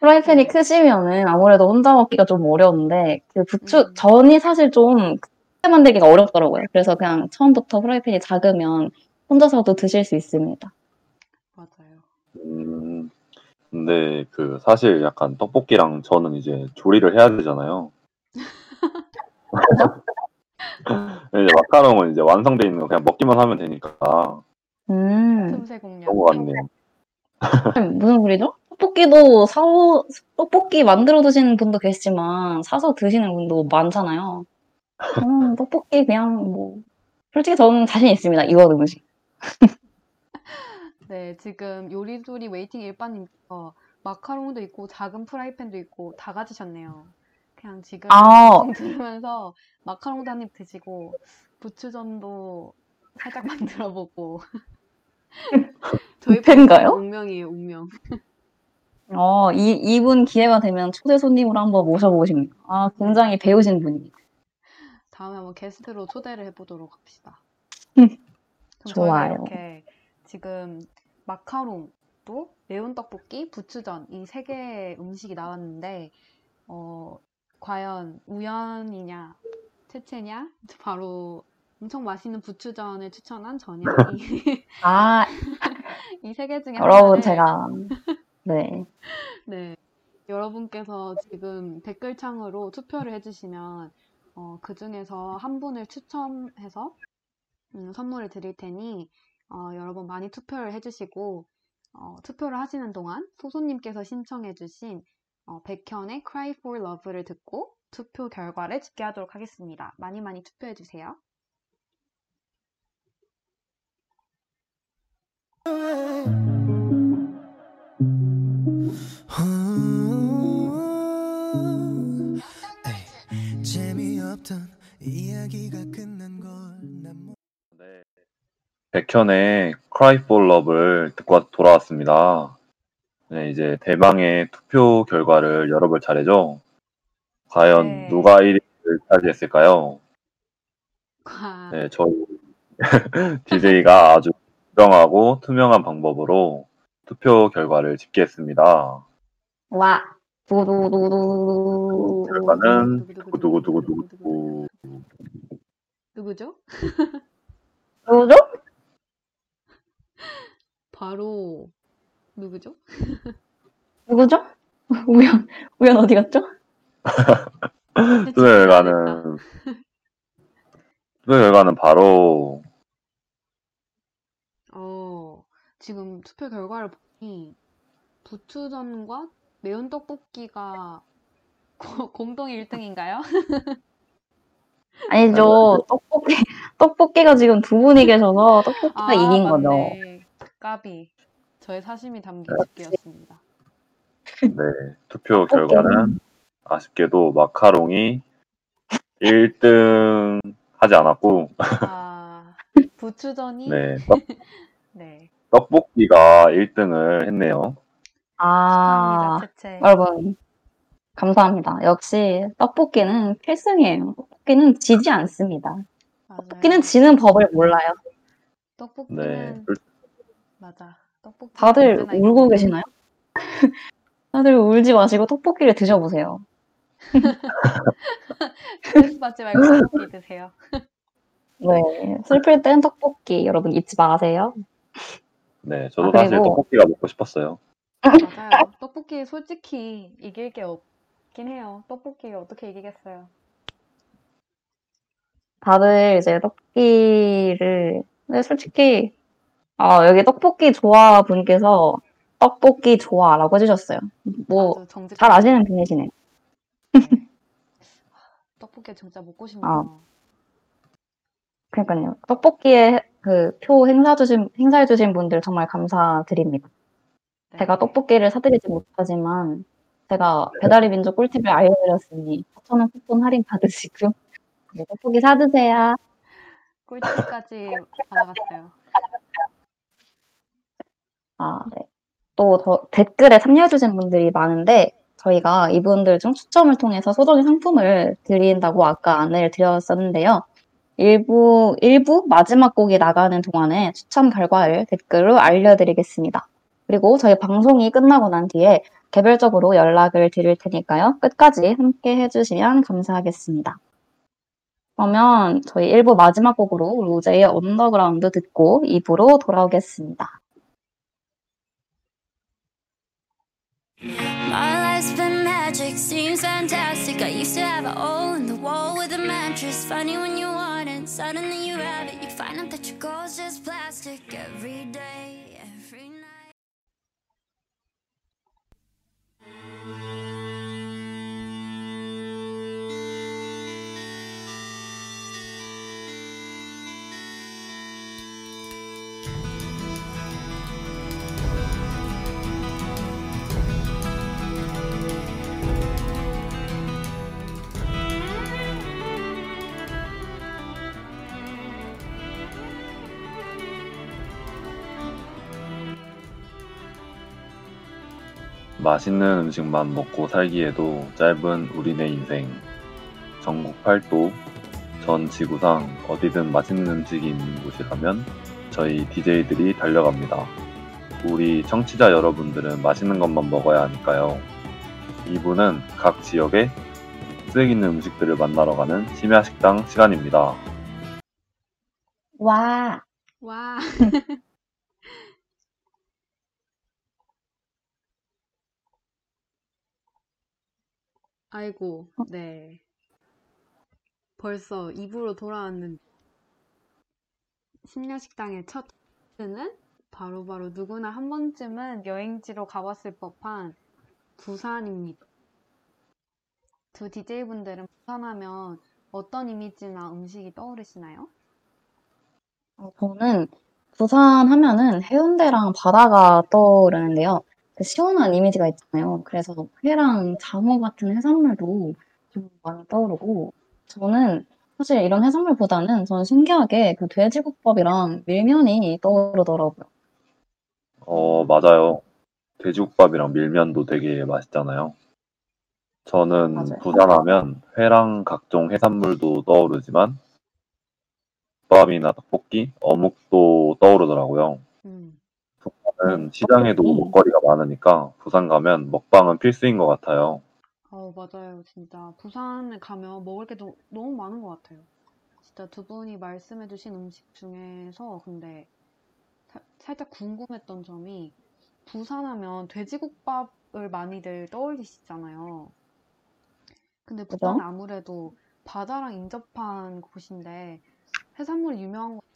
프라이팬이 네. 크시면은 아무래도 혼자 먹기가 좀 어려운데, 그 부추, 음. 전이 사실 좀 크게 만들기가 어렵더라고요. 그래서 그냥 처음부터 프라이팬이 작으면 혼자서도 드실 수 있습니다. 맞아요. 음, 근데 그 사실 약간 떡볶이랑 저는 이제 조리를 해야 되잖아요. 이제 마카롱은 이제 완성돼 있는 거 그냥 먹기만 하면 되니까 음, 틈새 공략. 그런 것 같네요. 무슨 소리죠? 떡볶이도 사오, 떡볶이 만들어 드시는 분도 계시지만, 사서 드시는 분도 많잖아요. 저는 떡볶이 그냥 뭐, 솔직히 저는 자신 있습니다. 이거 음식. 네, 지금 요리조리 waiting 일빠님께서 마카롱도 있고 작은 프라이팬도 있고 다 가지셨네요. 그냥 지금 아. 들으면서 마카롱도 한 입 드시고 부추전도 살짝 만들어 보고 저희? 방송은 운명이에요, 운명. 어, 이, 이분 기회가 되면 초대 손님으로 한번 모셔보고 싶네요. 아, 굉장히 배우신 분입니다. 다음에 한번 게스트로 초대를 해보도록 합시다. 좋아요. 이렇게 지금 마카롱, 또 매운 떡볶이, 부추전 이 세 개의 음식이 나왔는데 어, 과연 우연이냐, 채채냐, 바로 엄청 맛있는 부추전을 추천한 전현이 아, 이 세 개 중에 여러분, 하나를 제가, 네. 네. 여러분께서 지금 댓글창으로 투표를 해주시면, 어, 그 중에서 한 분을 추첨해서, 음, 선물을 드릴 테니, 어, 여러분 많이 투표를 해주시고, 어, 투표를 하시는 동안 소소님께서 신청해주신, 어, 백현의 Cry for Love를 듣고 투표 결과를 집계하도록 하겠습니다. 많이 많이 투표해주세요. 에이, 재미없던 이야기가 끝난 걸난 모... 네. 백현의 Cry for Love를 듣고 돌아왔습니다. 네, 이제 대망의 투표 결과를 열어볼 차례죠. 과연 네. 누가 1위를 차지했을까요? 과, 네, 저희 DJ가 아주 공정하고 투명한 방법으로 투표 결과를 집계했습니다. 와, 두두두두. 결과는 두구두구두구두구 누구죠? 누구죠? 바로, 누구죠? 누구죠? 우연, 우연 어디 갔죠? 투표 결과는 투표 결과는 바로 어, 지금 투표 결과를 보니 부추전과 매운 떡볶이가 고- 공동 1등인가요? 아니죠. 떡볶이, 떡볶이가 지금 두 분이 계셔서 떡볶이가 이긴 거죠. 아, 맞네. 까비. 저의 사심이 담긴 집계였습니다. 네, 투표 결과는 아쉽게도 마카롱이 1등 하지 않았고 아, 부추전이 네, 떡- 네. 떡볶이가 1등을 했네요. 아, 축하합니다, 채채. 여러분, 감사합니다. 역시 떡볶이는 필승이에요. 떡볶이는 지지 않습니다. 맞아요. 떡볶이는 지는 법을 몰라요. 네. 떡볶이는 맞아. 떡볶이 다들 울고 계시나요? 다들 울지 마시고 떡볶이를 드셔보세요. 스트레스 받지 말고 떡볶이 드세요. 네, 슬플 땐 떡볶이 여러분 잊지 마세요. 네, 저도 아, 사실 그리고- 떡볶이가 먹고 싶었어요. 맞아요. 떡볶이 솔직히 이길 게 없긴 해요. 떡볶이 어떻게 이기겠어요? 다들 이제 떡볶이를 근데 솔직히 아 여기 떡볶이 좋아 분께서 떡볶이 좋아라고 해주셨어요. 뭐 아주 정직. 잘 아시는 분이시네요. 떡볶이 진짜 먹고 싶네요. 그러니까요. 떡볶이에 그 표 행사 주신 행사해 주신 분들 정말 감사드립니다. 네. 제가 떡볶이를 사드리지 못하지만 제가 배달의 민족 꿀팁을 알려드렸으니 4,000원 쿠폰 할인 받으시고 네, 떡볶이 사드세요. 꿀팁까지 받아갔어요. 아, 네. 또 더 댓글에 참여해 주신 분들이 많은데, 저희가 이분들 중 추첨을 통해서 소정의 상품을 드린다고 아까 안내를 드렸었는데요. 일부, 일부 마지막 곡이 나가는 동안에 추첨 결과를 댓글로 알려드리겠습니다. 그리고 저희 방송이 끝나고 난 뒤에 개별적으로 연락을 드릴 테니까요. 끝까지 함께 해주시면 감사하겠습니다. 그러면 저희 1부 마지막 곡으로 로제의 언더그라운드 듣고 2부로 돌아오겠습니다. My life's been magic, seems fantastic. I used to have a hole in the wall with a mattress. Funny when you want it, suddenly you have it. You find out that your goal's just plastic every day, every night. 맛있는 음식만 먹고 살기에도 짧은 우리네 인생. 전국 팔도, 전 지구상 어디든 맛있는 음식이 있는 곳이라면 저희 DJ들이 달려갑니다. 우리 청취자 여러분들은 맛있는 것만 먹어야 하니까요. 이분은 각 지역의 쓰레기 있는 음식들을 만나러 가는 심야 식당 시간입니다. 와, 와. 아이고, 네. 벌써 입으로 돌아왔는 심야식당의 첫 는 바로바로 누구나 한 번쯤은 여행지로 가봤을 법한 부산입니다. 두 DJ분들은 부산하면 어떤 이미지나 음식이 떠오르시나요? 어, 저는 부산 하면은 해운대랑 바다가 떠오르는데요. 그 시원한 이미지가 있잖아요. 그래서 회랑 장어 같은 해산물도 좀 많이 떠오르고, 저는 사실 이런 해산물보다는 저는 신기하게 그 돼지국밥이랑 밀면이 떠오르더라고요. 어, 맞아요. 돼지국밥이랑 밀면도 되게 맛있잖아요. 저는 맞아요. 부산하면 회랑 각종 해산물도 떠오르지만 국밥이나 떡볶이, 어묵도 떠오르더라고요. 음. 저는 시장에도 떡볶이. 먹거리가 많으니까 부산 가면 먹방은 필수인 것 같아요. 어, 맞아요. 진짜 부산에 가면 먹을 게 너, 너무 많은 것 같아요. 진짜 두 분이 말씀해주신 음식 중에서 근데 사- 살짝 궁금했던 점이 부산하면 돼지국밥을 많이들 떠올리시잖아요. 근데? 부산은 아무래도 바다랑 인접한 곳인데 해산물이 유명한 곳인데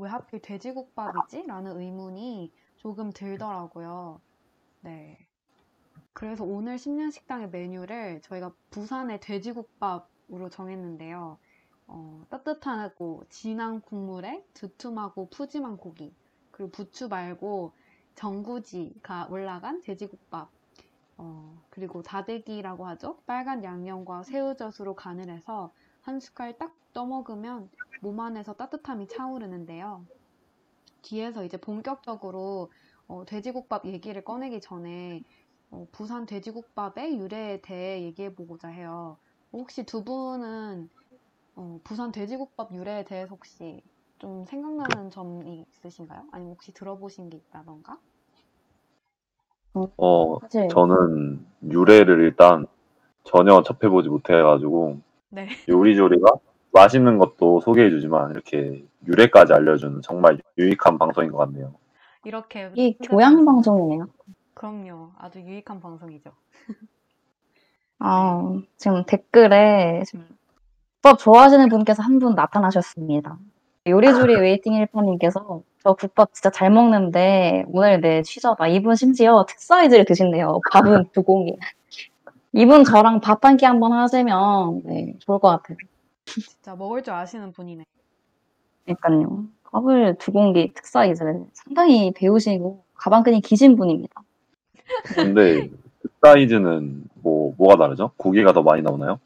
왜 하필 돼지국밥이지? 라는 의문이 조금 들더라고요. 네. 그래서 오늘 심야식당의 메뉴를 저희가 부산의 돼지국밥으로 정했는데요. 어, 따뜻하고 진한 국물에 두툼하고 푸짐한 고기, 그리고 부추 말고 전구지가 올라간 돼지국밥, 어, 그리고 다대기라고 하죠. 빨간 양념과 새우젓으로 간을 해서 한 숟갈 딱 떠먹으면 몸 안에서 따뜻함이 차오르는데요. 뒤에서 이제 본격적으로 어, 돼지국밥 얘기를 꺼내기 전에 어, 부산 돼지국밥의 유래에 대해 얘기해 보고자 해요. 혹시 두 분은 어, 부산 돼지국밥 유래에 대해서 혹시 좀 생각나는 점이 있으신가요? 아니면 혹시 들어보신 게 있다던가? 어, 사실 저는 유래를 일단 전혀 접해보지 못해가지고 네. 요리조리가 맛있는 것도 소개해주지만 이렇게 유래까지 알려주는 정말 유익한 방송인 것 같네요. 이렇게 이 교양 방송. 방송이네요. 그럼요. 아주 유익한 방송이죠. 아, 지금 댓글에 지금 국밥 좋아하시는 분께서 한 분 나타나셨습니다. 요리조리 waiting 일빠님께서 저 국밥 진짜 잘 먹는데 오늘 내 취저다. 이분 심지어 특사이즈를 드신대요. 밥은 두 공기. 이분 저랑 밥 한 끼 한번 하시면 네, 좋을 것 같아요. 진짜 먹을 줄 아시는 분이네. 그러니까요. 밥을 두 공기 특사이즈를 상당히 배우시고 가방끈이 기신 분입니다. 근데 그 사이즈는 뭐 뭐가 다르죠? 고기가 더 많이 나오나요?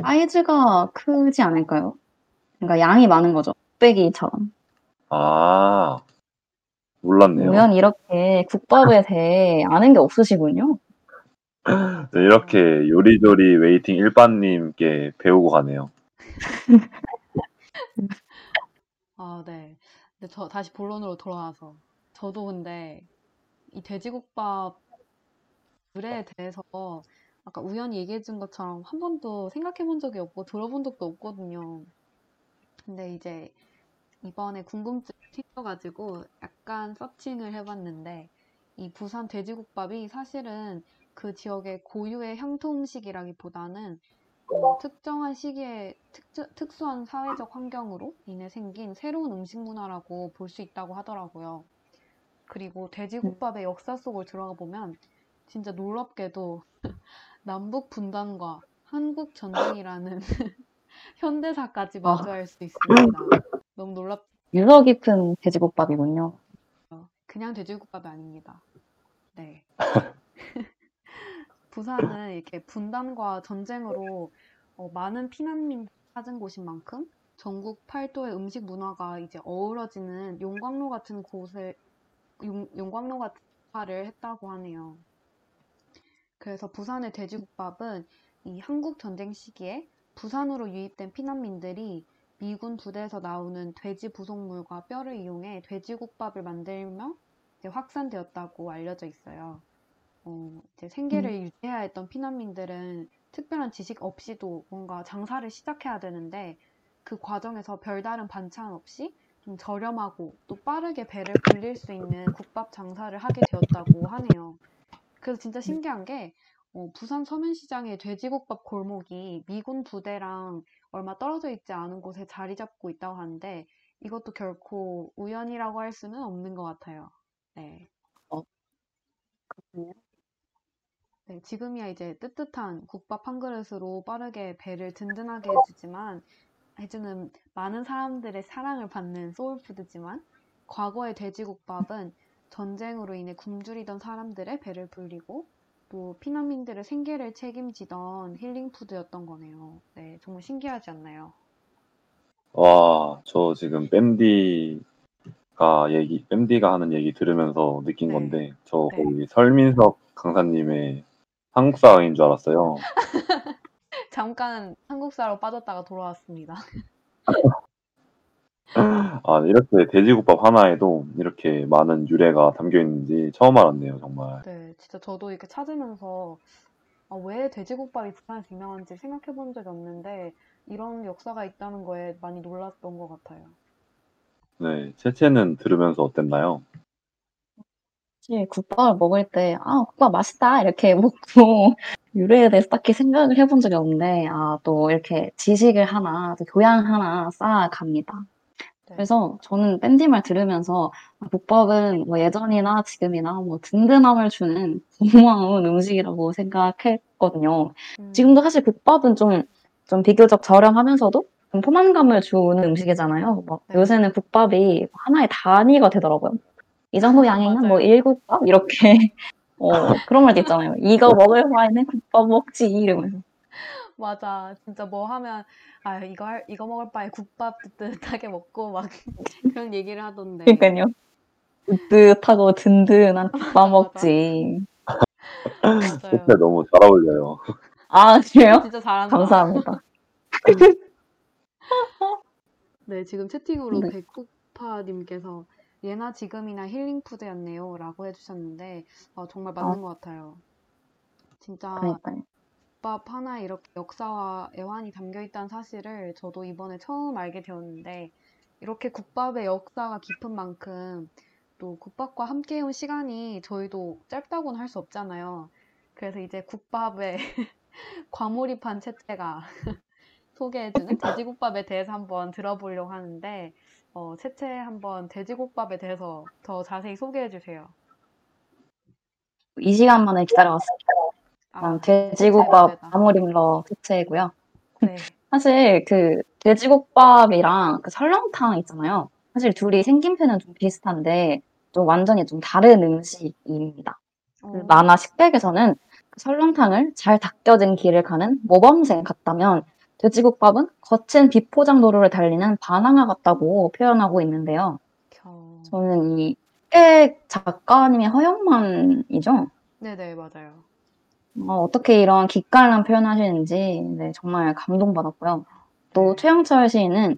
사이즈가 크지 않을까요? 그러니까 양이 많은 거죠. 뚝배기처럼. 아 몰랐네요. 우연 이렇게 국밥에 대해 아는 게 없으시군요. 네, 이렇게 요리조리 waiting 일빠님께 배우고 가네요. 아, 네. 근데 저 다시 본론으로 돌아와서 저도 근데 이 돼지국밥 유래에 대해서 아까 우연이 얘기해 준 것처럼 한 번도 생각해 본 적이 없고 들어본 적도 없거든요. 근데 이제 이번에 궁금증이 생겨가지고 약간 searching을 해봤는데 이 부산 돼지국밥이 사실은 그 지역의 고유의 향토 음식이라기보다는 어, 특정한 시기에 특, 특수한 사회적 환경으로 인해 생긴 새로운 음식 문화라고 볼 수 있다고 하더라고요. 그리고 돼지국밥의 역사 속을 들어가 보면 진짜 놀랍게도 남북 분단과 한국 전쟁이라는 현대사까지 아. 마주할 수 있습니다. 너무 놀랍죠? 유서 깊은 돼지국밥이군요. 그냥 돼지국밥이 아닙니다. 네. 부산은 이렇게 분단과 전쟁으로 어, 많은 피난민 찾은 곳인 만큼 전국 팔도의 음식 문화가 이제 어우러지는 용광로 같은 곳을 용, 용광로 같은 역할을 했다고 하네요. 그래서 부산의 돼지국밥은 이 한국 전쟁 시기에 부산으로 유입된 피난민들이 미군 부대에서 나오는 돼지 부속물과 뼈를 이용해 돼지국밥을 만들며 확산되었다고 알려져 있어요. 어, 이제 생계를 유지해야 했던 피난민들은 특별한 지식 없이도 뭔가 장사를 시작해야 되는데 그 과정에서 별다른 반찬 없이 좀 저렴하고 또 빠르게 배를 불릴 수 있는 국밥 장사를 하게 되었다고 하네요. 그래서 진짜 신기한 게 어, 부산 서면시장의 돼지국밥 골목이 미군 부대랑 얼마 떨어져 있지 않은 곳에 자리 잡고 있다고 하는데 이것도 결코 우연이라고 할 수는 없는 것 같아요. 네. 그렇군요. 네, 지금이야 이제 뜨뜻한 국밥 한 그릇으로 빠르게 배를 든든하게 해주지만, 해주는 많은 사람들의 사랑을 받는 소울푸드지만, 과거의 돼지국밥은 전쟁으로 인해 굶주리던 사람들의 배를 불리고, 또 피난민들의 생계를 책임지던 힐링푸드였던 거네요. 네, 정말 신기하지 않나요? 와, 저 지금 뺨디가 얘기, 뺨디가 하는 얘기 들으면서 느낀 네. 건데, 저 네. 거기 설민석 강사님의 한국사인 줄 알았어요. 잠깐 한국사로 빠졌다가 돌아왔습니다. 아, 이렇게 돼지국밥 하나에도 이렇게 많은 유래가 담겨 있는지 처음 알았네요, 정말. 네, 진짜 저도 이렇게 찾으면서 아, 왜 돼지국밥이 부산에서 유명한지 생각해 본 적이 없는데 이런 역사가 있다는 거에 많이 놀랐던 것 같아요. 네, 채채는 들으면서 어땠나요? 사실 국밥을 먹을 때, 아, 국밥 맛있다. 이렇게 먹고, 유래에 대해서 딱히 생각을 해본 적이 없는데, 아, 또 이렇게 지식을 하나, 또 교양 하나 쌓아갑니다. 네. 그래서 저는 밴디 말 들으면서, 아, 국밥은 뭐 예전이나 지금이나 뭐 든든함을 주는 고마운 음식이라고 생각했거든요. 음, 지금도 사실 국밥은 좀, 좀 비교적 저렴하면서도 좀 포만감을 주는 음식이잖아요. 뭐 네. 요새는 국밥이 하나의 단위가 되더라고요. 이 정도 양이면 뭐 맞아요. 일국밥 이렇게 어 그런 말도 있잖아요. 이거 먹을 바에는 국밥 먹지 이러면서. 맞아. 진짜 뭐 하면, 아, 이거 할, 이거 먹을 바에 국밥 뜨뜻하게 먹고 막 그런 얘기를 하던데. 그러니까요. 뜨뜻하고 든든한 국밥. 먹지. 진짜 너무 잘 어울려요. 아, 그래요? 진짜 잘한다. 감사합니다. 네, 지금 채팅으로 네. 백국파님께서 예나 지금이나 힐링푸드였네요. 라고 해주셨는데, 어, 정말 맞는 것 같아요. 진짜 그러니까요. 국밥 하나에 이렇게 역사와 애환이 담겨 있다는 사실을 저도 이번에 처음 알게 되었는데, 이렇게 국밥의 역사가 깊은 만큼 또 국밥과 함께 해온 시간이 저희도 짧다고는 할 수 없잖아요. 그래서 이제 국밥에 과몰입한 채채가 소개해주는 돼지국밥에 대해서 한번 들어보려고 하는데, 어, 채채 한번 돼지국밥에 대해서 더 자세히 소개해 주세요. 이 시간 만에 기다려왔습니다. 아, 돼지국밥 채채 아모림러 특채고요. 네. 사실 그 돼지국밥이랑 그 설렁탕 있잖아요. 사실 둘이 생김새는 좀 비슷한데 좀 완전히 좀 다른 음식입니다. 그 어, 만화 식백에서는 그 설렁탕을 잘 닦여진 길을 가는 모범생 같다면 돼지국밥은 거친 비포장 도로를 달리는 바나나 같다고 표현하고 있는데요. 겨... 저는 이 식백 작가님의 허영만이죠. 네네, 맞아요. 어, 어떻게 이런 기깔난 표현하시는지 네, 정말 감동받았고요. 또 네. 최영철 시인은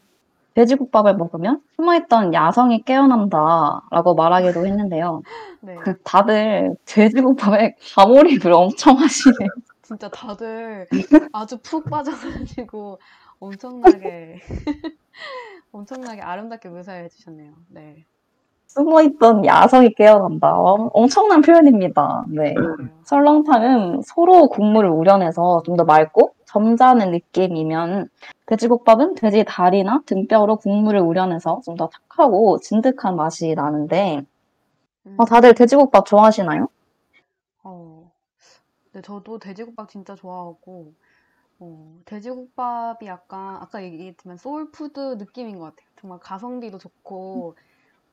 돼지국밥을 먹으면 숨어있던 야성이 깨어난다라고 말하기도 했는데요. 네. 다들 돼지국밥에 과몰입을 엄청 하시네요. 진짜 다들 아주 푹 빠져가지고 엄청나게 엄청나게 아름답게 묘사해 주셨네요. 네, 숨어있던 야성이 깨어난다. 엄- 엄청난 표현입니다. 네. 설렁탕은 소로 국물을 우려내서 좀 더 맑고 점잖은 느낌이면 돼지국밥은 돼지 다리나 등뼈로 국물을 우려내서 좀 더 탁하고 진득한 맛이 나는데 음, 어, 다들 돼지국밥 좋아하시나요? 어, 네, 저도 돼지국밥 진짜 좋아하고 어, 돼지국밥이 약간 아까 얘기했지만 soul food 느낌인 것 같아요. 정말 가성비도 좋고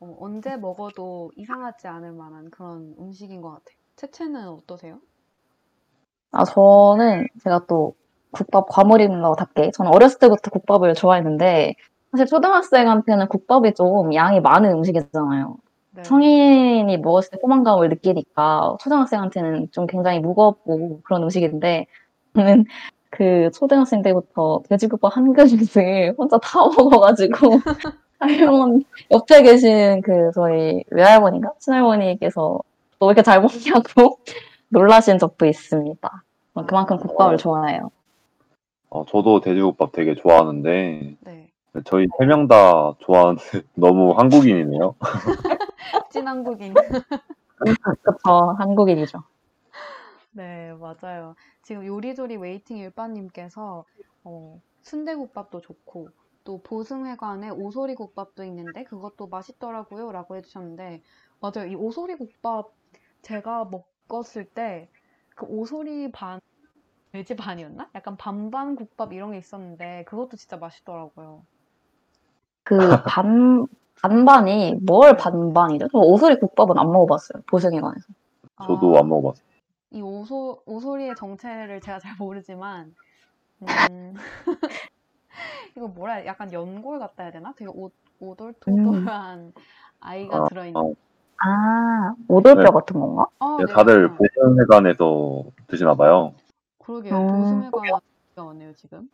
어, 언제 먹어도 이상하지 않을 만한 그런 음식인 것 같아요. 채채는 어떠세요? 아, 저는 제가 또 국밥 과몰입러답게 저는 어렸을 때부터 국밥을 좋아했는데 사실 초등학생한테는 국밥이 좀 양이 많은 음식이잖아요. 네. 성인이 먹었을 때 포만감을 느끼니까 초등학생한테는 좀 굉장히 무겁고 그런 음식인데 저는 그 초등학생 때부터 돼지국밥 한 그릇을 혼자 다 먹어가지고 할머니 옆에 계신 그 저희 외할머니가 친할머니께서 너 왜 이렇게 잘 먹냐고 놀라신 적도 있습니다. 그만큼 국밥을 좋아해요. 어, 저도 돼지국밥 되게 좋아하는데 네, 저희 세 명 다 좋아하는 너무 한국인이네요. 찐 한국인. 그쵸, 한국인이죠. 네, 맞아요. 지금 요리조리 waiting 일빠님께서 어, 순대국밥도 좋고 또 보승회관에 오소리국밥도 있는데 그것도 맛있더라고요 라고 해주셨는데 맞아요. 이 오소리국밥 제가 먹었을 때 그 오소리 반 돼지 반이었나? 약간 반반 국밥 이런 게 있었는데 그것도 진짜 맛있더라고요. 그 반, 반반이 뭘 반반이죠? 저 오소리 국밥은 안 먹어봤어요. 보승회관에서. 저도 아, 안 먹어봤어요. 이 오소, 오소리의 정체를 제가 잘 모르지만, 음, 이거 뭐라, 해야- 약간 연골 같다 해야 되나? 되게 오, 오돌토돌한 아이가 아, 들어있는. 아, 아, 오돌뼈 네. 같은 건가? 아, 네, 네, 다들 맞아요. 보현회관에서 드시나 봐요. 그러게요. 음. 보수매가 왔네요, 지금.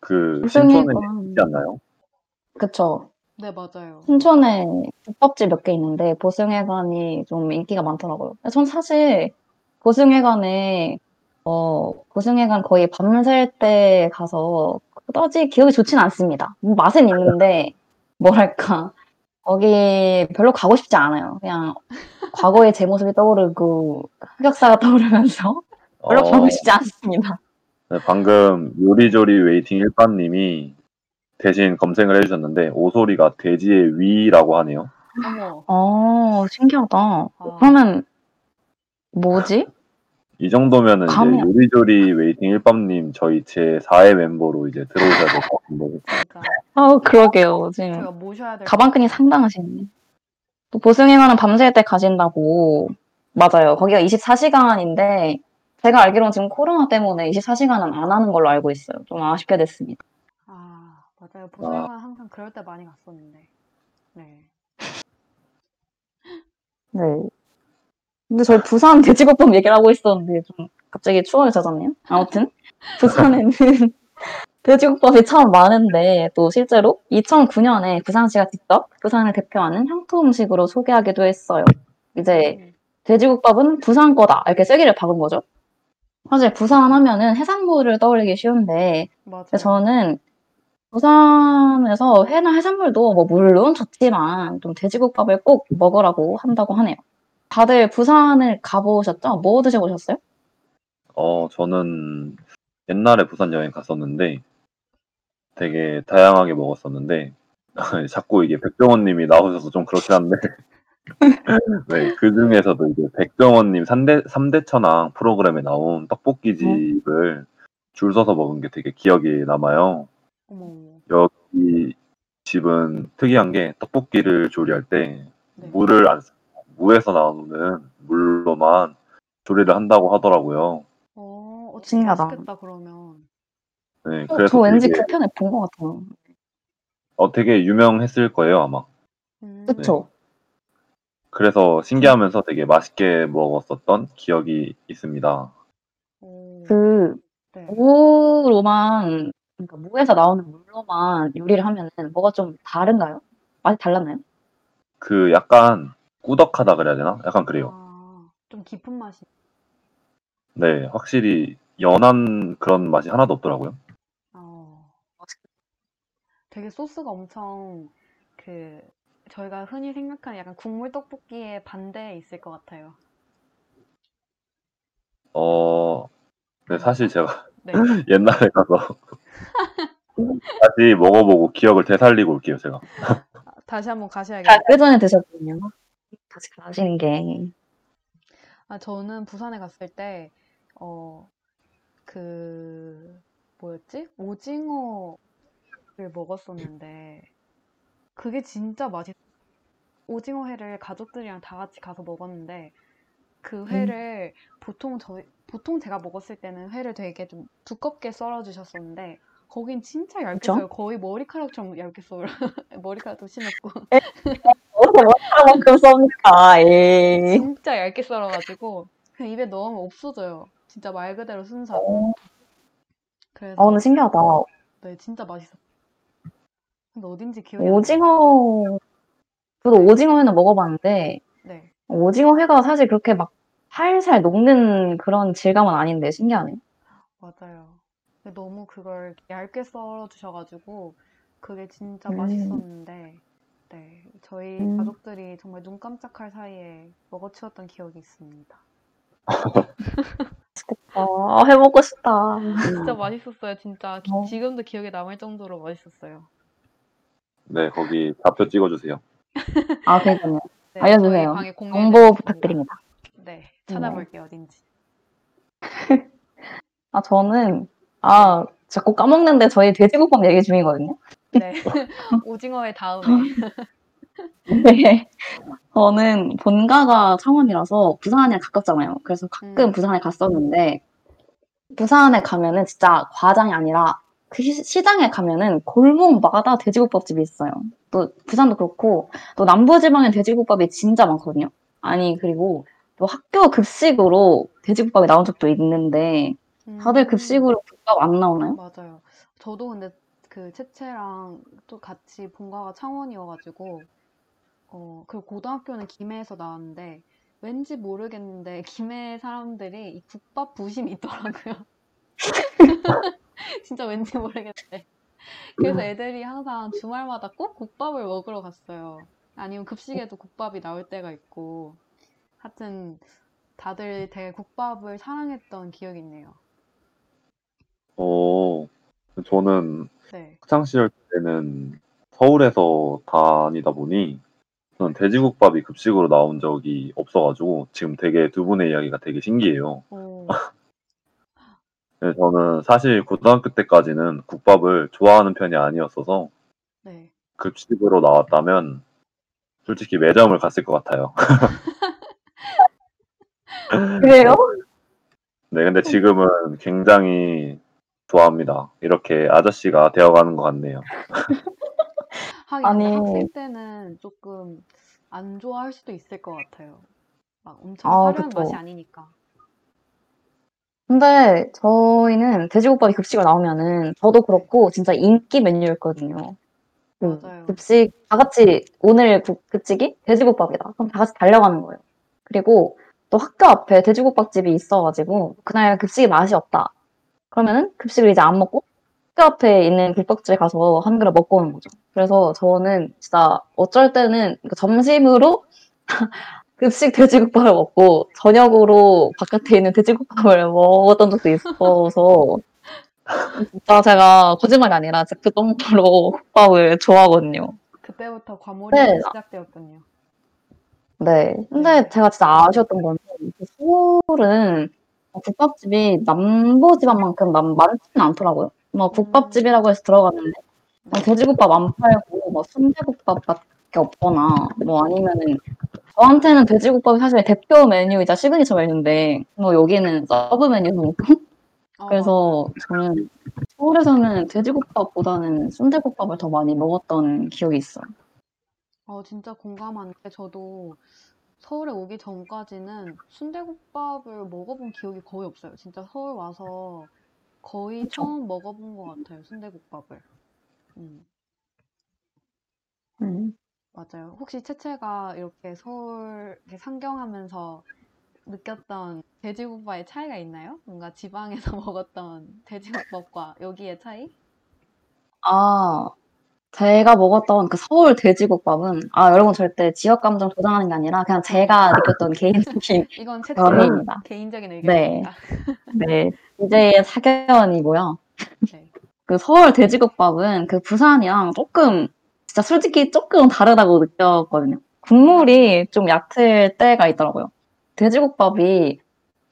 그 신촌에 보승회관. 있지 않나요? 그쵸. 네, 맞아요. 신촌에 국밥집 몇 개 있는데 보승회관이 좀 인기가 많더라고요. 전 사실 보승회관에 어 보승회관 거의 밤샐 때 가서 그다지 기억이 좋진 않습니다. 뭐 맛은 있는데 뭐랄까 거기 별로 가고 싶지 않아요. 그냥 과거의 제 모습이 떠오르고 흑역사가 떠오르면서 별로 어, 가고 싶지 않습니다. 네, 방금 요리조리 waiting 일빠님이 대신 검색을 해주셨는데 오소리가 돼지의 위라고 하네요. 어 신기하다. 아, 그러면 뭐지? 이 정도면은 이제 감이- 요리조리 waiting 일빠님 저희 제 4의 멤버로 이제 들어오셔야 될 것 같은데 그러니까 아 그러게요. 지금 제가 모셔야 될 가방끈이. 상당하시네. 또 보승회관은 밤샐 때 가신다고. 맞아요. 거기가 24시간인데 제가 알기로는 지금 코로나 때문에 24시간은 안 하는 걸로 알고 있어요. 좀 아쉽게 됐습니다. 아, 맞아요. 부산은 항상 그럴 때 많이 갔었는데. 네. 네. 근데 저희 부산 돼지국밥 얘기를 하고 있었는데 좀 갑자기 추억이 젖었네요. 아무튼 부산에는 돼지국밥이 참 많은데 또 실제로 2009년에 부산시가 직접 부산을 대표하는 향토 음식으로 소개하기도 했어요. 이제 음, 돼지국밥은 부산 거다 이렇게 세기를 박은 거죠. 사실 부산 하면은 해산물을 떠올리기 쉬운데 맞아요. 저는 부산에서 회나 해산물도 뭐 물론 좋지만 좀 돼지국밥을 꼭 먹으라고 한다고 하네요. 다들 부산을 가보셨죠? 뭐 드셔보셨어요? 어, 저는 옛날에 부산 여행 갔었는데 되게 다양하게 먹었었는데 자꾸 이게 백종원님이 나오셔서 좀 그렇긴 한데 네, 그 중에서도 이제 백종원님 3대, 삼대 천왕 프로그램에 나온 떡볶이 집을 줄 서서 먹은 게 되게 기억이 남아요. 어머, 어머. 여기 집은 특이한 게 떡볶이를 조리할 때 네. 물을 안. 무에서 나오는 물로만 조리를 한다고 하더라고요. 어, 어, 진짜 신기하다. 맛있겠다, 그러면. 네, 어, 그래서 저 왠지 되게, 그 편에 본 것 같아요. 어, 되게 유명했을 거예요, 아마. 음, 그쵸? 그래서 신기하면서 되게 맛있게 먹었었던 기억이 있습니다. 오, 그 네. 무로만 그러니까 무에서 나오는 물로만 요리를 하면은 뭐가 좀 다른가요? 맛이 달랐나요? 그 약간 꾸덕하다 그래야 되나? 약간 그래요. 아, 좀 깊은 맛이. 네, 확실히 연한 그런 맛이 하나도 없더라고요. 어, 되게 소스가 엄청 그 저희가 흔히 생각하는 약간 국물 떡볶이의 반대에 있을 것 같아요. 어, 네, 사실 제가 네. 옛날에 가서 다시 먹어보고 기억을 되살리고 올게요, 제가. 다시 한번 자, 가셔야겠네요. 그 전에 드셨군요. 다시 가신 게. 아, 저는 부산에 갔을 때, 어, 그, 뭐였지? 오징어를 먹었었는데, 그게 진짜 맛있, 오징어 회를 가족들이랑 다 같이 가서 먹었는데, 그 회를 보통 저, 보통 제가 먹었을 때는 회를 되게 좀 두껍게 썰어 주셨었는데, 거긴 진짜 얇게 그쵸? 썰어요. 거의 머리카락처럼 얇게 썰어요. 머리카락도 심했고. 얼마만큼 썹니까? 예. 진짜 얇게 썰어가지고 그냥 입에 넣으면 없어져요. 진짜 말 그대로 순살. 그래서 아, 근데 신기하다. 네 진짜 맛있어. 근데 어딘지 기억이 안 나요. 오징어, 저도 오징어회는 먹어봤는데, 네. 오징어 회가 사실 그렇게 막 살살 녹는 그런 질감은 아닌데 신기하네요. 맞아요. 근데 너무 그걸 얇게 썰어 주셔 가지고 그게 진짜 음. 맛있었는데 네 저희 음. 가족들이 정말 눈 깜짝할 사이에 먹어치웠던 기억이 있습니다. 아, 해먹고 싶다. 진짜 맛있었어요. 진짜 기- 어. 지금도 기억에 남을 정도로 맛있었어요. 네, 거기 좌표 찍어주세요. 아, 그러니까요. 네, 알려주세요. 방에 정보 공유해드리겠습니다. 부탁드립니다. 네, 찾아볼게요 어딘지. 아, 저는, 아, 자꾸 까먹는데 저희 돼지국밥 얘기 중이거든요. 네, 오징어의 다음에. 네. 저는 본가가 창원이라서 부산이랑 가깝잖아요. 그래서 가끔 음. 부산에 갔었는데, 부산에 가면은 진짜 과장이 아니라 그 시- 시장에 가면은 골목마다 돼지국밥집이 있어요. 또 부산도 그렇고, 또 남부지방엔 돼지국밥이 진짜 많거든요. 아니, 그리고 또 학교 급식으로 돼지국밥이 나온 적도 있는데, 다들 음, 급식으로 국밥 안 나오나요? 맞아요. 저도 근데 그 채채랑 또 같이 본가가 창원이어가지고, 어, 그 고등학교는 김해에서 나왔는데, 왠지 모르겠는데, 김해 사람들이 이 국밥 부심이 있더라고요. 진짜 왠지 모르겠는데. 그래서 애들이 항상 주말마다 꼭 국밥을 먹으러 갔어요. 아니면 급식에도 국밥이 나올 때가 있고. 하여튼, 다들 되게 국밥을 사랑했던 기억이 있네요. 어, 저는 네. 학창 시절 때는 서울에서 다니다 보니 저는 돼지국밥이 급식으로 나온 적이 없어가지고 지금 되게 두 분의 이야기가 되게 신기해요. 오, 네, 저는 사실 고등학교 때까지는 국밥을 좋아하는 편이 아니었어서 네. 급식으로 나왔다면 솔직히 매점을 갔을 것 같아요. 그래요? 네, 근데 지금은 굉장히 좋아합니다. 이렇게 아저씨가 되어가는 것 같네요. 하긴 아니. 학생 때는 조금 안 좋아할 수도 있을 것 같아요. 막 엄청 아, 화려한 그쵸. 맛이 아니니까. 근데 저희는 돼지국밥이 급식으로 나오면은 저도 그렇고 진짜 인기 메뉴였거든요. 그 맞아요. 급식 다 같이 오늘 국- 급식이 돼지국밥이다. 그럼 다 같이 달려가는 거예요. 그리고 또 학교 앞에 돼지국밥집이 있어가지고 그날 급식이 맛이 없다. 그러면은 급식을 이제 안 먹고 학교 앞에 있는 국밥집에 가서 한 그릇 먹고 오는 거죠. 그래서 저는 진짜 어쩔 때는 그 점심으로 급식 돼지국밥을 먹고 저녁으로 바깥에 있는 돼지국밥을 먹었던 적도 있어서 진짜 제가 거짓말이 아니라 진짜 그 정도로 국밥을 좋아하거든요. 그때부터 과몰입이 네. 시작되었군요. 네. 근데 제가 진짜 아쉬웠던 거는 그 서울은 국밥집이 남부 지방만큼 남- 많지는 않더라고요. 막 국밥집이라고 해서 들어갔는데 막 돼지국밥 안 팔고 뭐 순대국밥밖에 없거나 뭐 아니면은 저한테는 돼지국밥이 사실 대표 메뉴이자 시그니처 메뉴인데 뭐 여기는 sub 메뉴고 어, 그래서 저는 서울에서는 돼지국밥보다는 순대국밥을 더 많이 먹었던 기억이 있어요. 어, 진짜 공감하는데 저도 서울에 오기 전까지는 순대국밥을 먹어본 기억이 거의 없어요. 진짜 서울 와서 거의 그쵸. 처음 먹어본 것 같아요. 순대국밥을. 음, 음. 맞아요. 혹시 채채가 이렇게 서울 이렇게 상경하면서 느꼈던 돼지국밥의 차이가 있나요? 뭔가 지방에서 먹었던 돼지국밥과 여기의 차이? 아, 제가 먹었던 그 서울 돼지국밥은, 아, 여러분 절대 지역 감정 조장하는 게 아니라 그냥 제가 느꼈던 개인적인, 이건 견해입니다. 개인적인 네. 의견입니다. 네, DJ의 사견이고요. 네. 그 서울 돼지국밥은 그 부산이랑 조금, 진짜 솔직히 조금 다르다고 느꼈거든요. 국물이 좀 얕을 때가 있더라고요. 돼지국밥이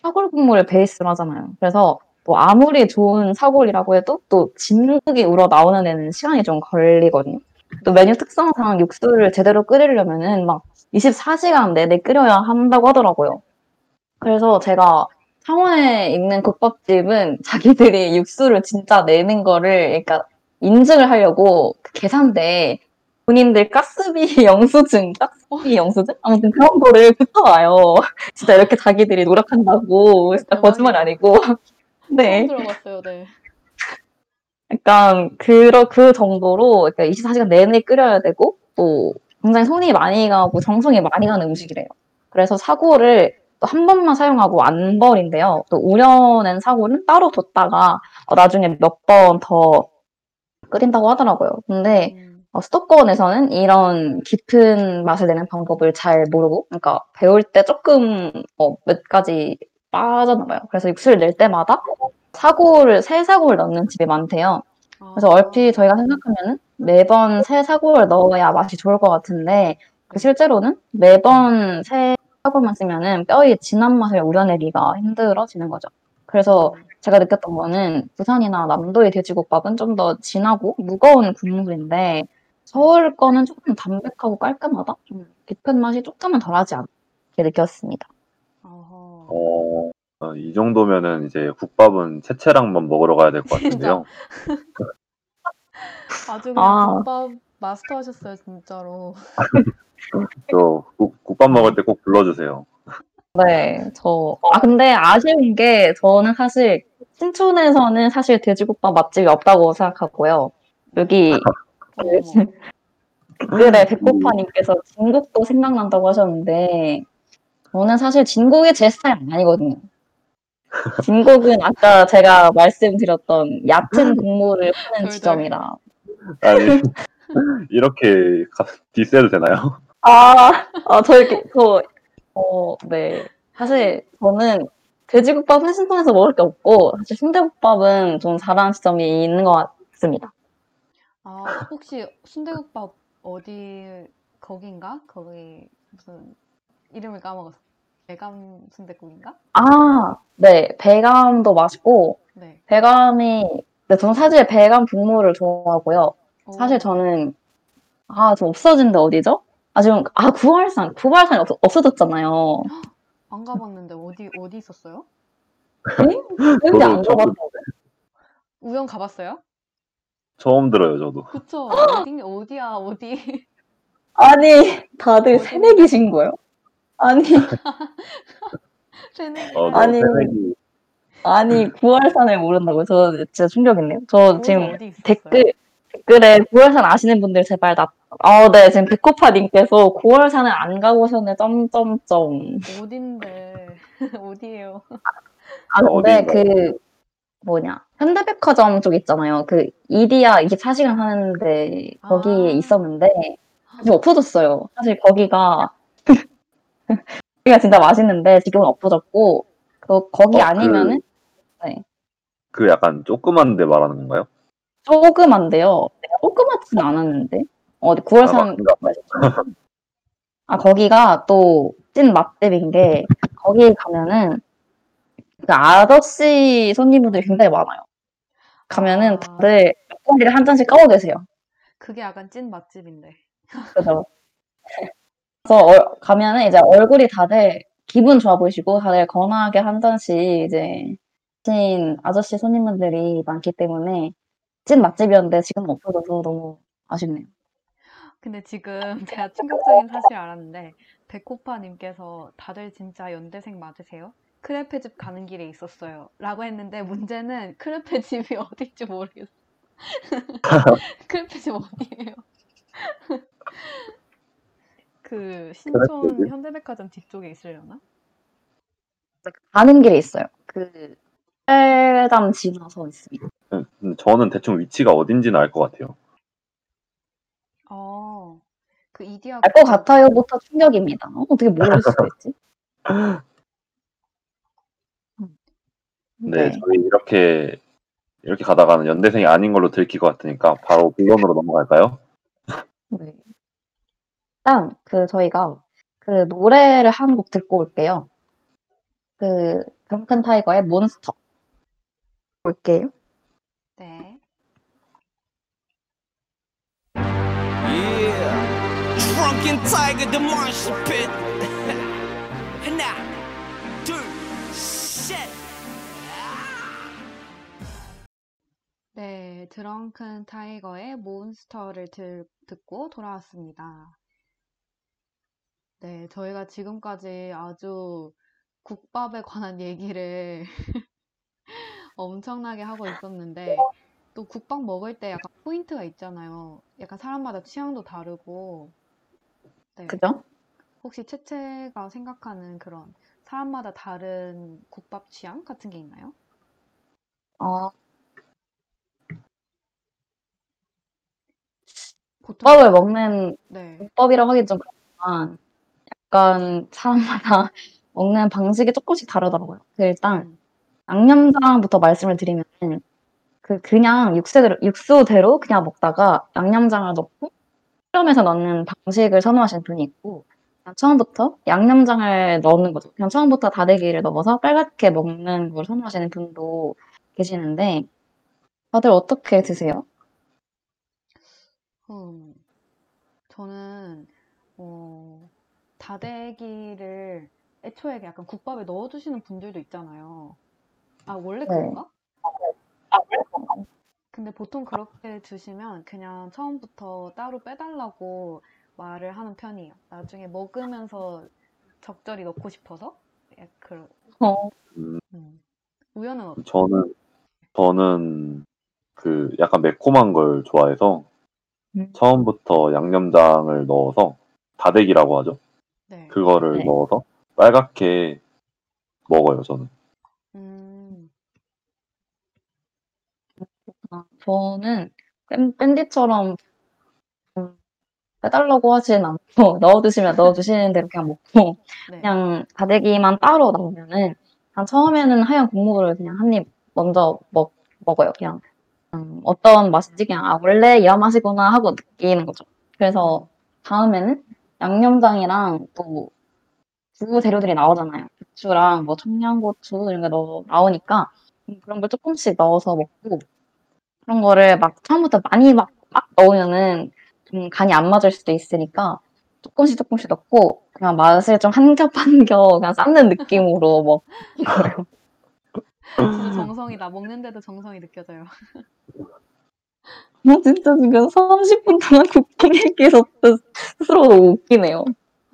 사골 국물을 베이스로 하잖아요. 그래서 뭐 아무리 좋은 사골이라고 해도 또 진국이 우러 나오는 데는 시간이 좀 걸리거든요. 또 메뉴 특성상 육수를 제대로 끓이려면은 막 24시간 내내 끓여야 한다고 하더라고요. 그래서 제가 창원에 있는 국밥집은 자기들이 육수를 진짜 내는 거를 그러니까 인증을 하려고 그 계산대에 본인들 가스비 영수증, 가스비 영수증? 아무튼 그런 거를 붙여와요. 진짜 이렇게 자기들이 노력한다고. 진짜 거짓말 아니고. 네. 들어봤어요. 네. 약간 그러 그 정도로 그러니까 24시간 내내 끓여야 되고 또 굉장히 손이 많이 가고 정성이 많이 가는 음식이래요. 그래서 사골을 또한 번만 사용하고 안 버린대요. 또 우려낸 사골은 따로 뒀다가 어, 나중에 몇 번 더 끓인다고 하더라고요. 근데 음, 어, 수도권에서는 이런 깊은 맛을 내는 방법을 잘 모르고, 그러니까 배울 때 조금 어, 몇 가지 빠졌나 봐요. 그래서 육수를 낼 때마다 사골을 새 사골을 넣는 집이 많대요. 그래서 아, 얼핏 저희가 생각하면은 매번 새 사골을 넣어야 맛이 좋을 것 같은데 그 실제로는 매번 새 사골만 쓰면은 뼈의 진한 맛을 우려내기가 힘들어지는 거죠. 그래서 제가 느꼈던 거는 부산이나 남도의 돼지국밥은 좀 더 진하고 무거운 국물인데 서울 거는 조금 담백하고 깔끔하다? 좀 깊은 맛이 조금은 덜하지 않게 느꼈습니다. 어허. 어, 어, 이 정도면은 이제 국밥은 채채랑 한번 먹으러 가야 될것 같은데요. 아주 그냥 아. 국밥 마스터 하셨어요, 진짜로. 저 국, 국밥 먹을 때꼭 불러 주세요. 네, 저, 아, 근데 아쉬운 게 저는 사실 신촌에서는 사실 돼지국밥 맛집이 없다고 생각하고요. 여기 댓글에 백고파님께서 진국도 생각난다고 하셨는데 저는 사실 진국이 제 스타일 아니거든요. 진국은 아까 제가 말씀드렸던 얕은 국물을 하는. 지점이라. 아니, 이렇게 가- 디스해도 되나요? 아, 아, 저 이렇게, 저, 어, 네. 사실 저는 돼지국밥은 신촌에서 먹을 게 없고, 사실 순대국밥은 좀 잘하는 지점이 있는 것 같습니다. 아, 혹시 순대국밥 어디 거긴가? 거기 무슨 이름을 까먹었어. 대감 순대국인가? 아, 네. 배감도 맛있고, 네. 배감이, 네, 저는 사실 배감 국물을 좋아하고요. 오, 사실 저는, 아, 좀 없어진 데 어디죠? 아, 지금, 아, 구활산. 구활산이 없, 없어졌잖아요. 안 가봤는데 어디 어디 있었어요? 여기 안 저도 가봤다고. 우연 가봤어요? 처음 들어요, 저도. 그쵸? 어디, 어디야, 어디. 아니, 다들? 새내기신 거예요? 아니, 새내기. 어, 아니. 새내기. 아니, 9월산을 모른다고요? 저 진짜 충격이네요. 저 지금? 댓글, 댓글에 9월산 아시는 분들 제발 나, 아, 네, 지금 백호파님께서 9월산을 안 가보셨네, 점점점. 어딘데? 어디예요? 아, 근데 어딘가. 그, 뭐냐. 현대백화점 쪽 있잖아요. 그, 이디야 24시간 하는데, 거기에 아. 있었는데, 지금 없어졌어요. 사실 거기가, 거기가 진짜 맛있는데, 지금은 없어졌고, 그, 거기 어, 아니면은, 그 약간 조그만 데 말하는 건가요? 조그만데요. 조그맣진 않았는데. 어, 아, 9월산, 맞습니다. 아, 거기가 또 찐 맛집인 게, 거기 가면은, 그 아저씨 손님분들이 굉장히 많아요. 가면은 아. 다들 목걸이를 한 잔씩 까고 계세요. 그게 약간 찐 맛집인데. 그죠? 그래서 얼- 가면은 이제 얼굴이 다들 기분 좋아 보이시고 다들 건하게 한 잔씩 이제 찐 아저씨 손님분들이 많기 때문에 찐 맛집이었는데 지금 없어져서 너무 아쉽네요. 근데 지금 제가 충격적인 사실 알았는데, 백호파님께서 다들 진짜 연대생 맞으세요? 크레페 집 가는 길에 있었어요. 라고 했는데, 문제는 크레페 집이 어딘지 모르겠어. 크레페 집 어디예요? 그, 신촌? 현대백화점 뒤쪽에 있으려나? 가는 길에 있어요. 그 빨담 지나서 있습니다. 네, 근데 저는 대충 위치가 어딘지는 알 것 같아요. 어, 그 이디야. 알것 같아요부터 충격입니다. 어, 어떻게 모를 수가 있지? 음. 네, 저희 이렇게 이렇게 가다가는 연대생이 아닌 걸로 들킬 것 같으니까 바로 본론으로 넘어갈까요? 네. 일단 그 저희가 그 노래를 한 곡 듣고 올게요. 그 드렁큰 타이거의 몬스터 볼게요. 네. Yeah. Drunken Tiger, the Martian Pit. 네, 드렁큰 타이거의 몬스터를 들, 듣고 돌아왔습니다. 네, 저희가 지금까지 아주 국밥에 관한 얘기를 엄청나게 하고 있었는데, 또 국밥 먹을 때 약간 포인트가 있잖아요. 약간 사람마다 취향도 다르고, 네, 그죠? 혹시 채채가 생각하는 그런 사람마다 다른 국밥 취향 같은 게 있나요? 어, 보통, 국밥을 먹는 네, 국밥이라고 하긴 좀 그렇지만 약간 사람마다 먹는 방식이 조금씩 다르더라고요. 그 일단 음, 양념장부터 말씀을 드리면 그 그냥 육수대로 육수대로 그냥 먹다가 양념장을 넣고 수렴해서 넣는 방식을 선호하시는 분이 있고 그냥 처음부터 양념장을 넣는 거죠. 그냥 처음부터 다대기를 넣어서 빨갛게 먹는 걸 선호하시는 분도 계시는데 다들 어떻게 드세요? 음, 저는, 어, 다대기를 애초에 약간 국밥에 넣어주시는 분들도 있잖아요. 아, 원래 네. 그런가? 아, 그래요? 근데 보통 그렇게 드시면 그냥 처음부터 따로 빼달라고 말을 하는 편이에요. 나중에 먹으면서 적절히 넣고 싶어서. 예, 그, 어, 음, 음. 우연은 어때요? 저는 저는 그 약간 매콤한 걸 좋아해서 음. 처음부터 양념장을 넣어서 다대기라고 하죠. 네. 그거를 네. 넣어서 빨갛게 먹어요, 저는. 음, 아, 저는 밴- 밴디처럼 음, 빼달라고 하진 않고 넣어주시면 넣어 주시는 대로 그냥 먹고 네. 그냥 다대기만 따로 나오면은 그냥 처음에는 하얀 국물을 그냥 한 입 먼저 먹, 먹어요. 그냥 음, 어떤 맛인지 그냥 아 원래 이런 맛이구나 하고 느끼는 거죠. 그래서 다음에는 양념장이랑 또주 재료들이 나오잖아요. 부추랑 뭐 청양고추 이런 게 넣어 나오니까 음, 그런 걸 조금씩 넣어서 먹고 그런 거를 막 처음부터 많이 막, 막 넣으면은 좀 간이 안 맞을 수도 있으니까 조금씩 조금씩 넣고 그냥 맛을 좀 한 겹 한 겹 그냥 쌓는 느낌으로 먹는 거예요. 진짜 정성이다. 먹는데도 정성이 느껴져요. 어, 진짜 지금 30분 동안 국뽕 얘기해서 스스로 웃기네요.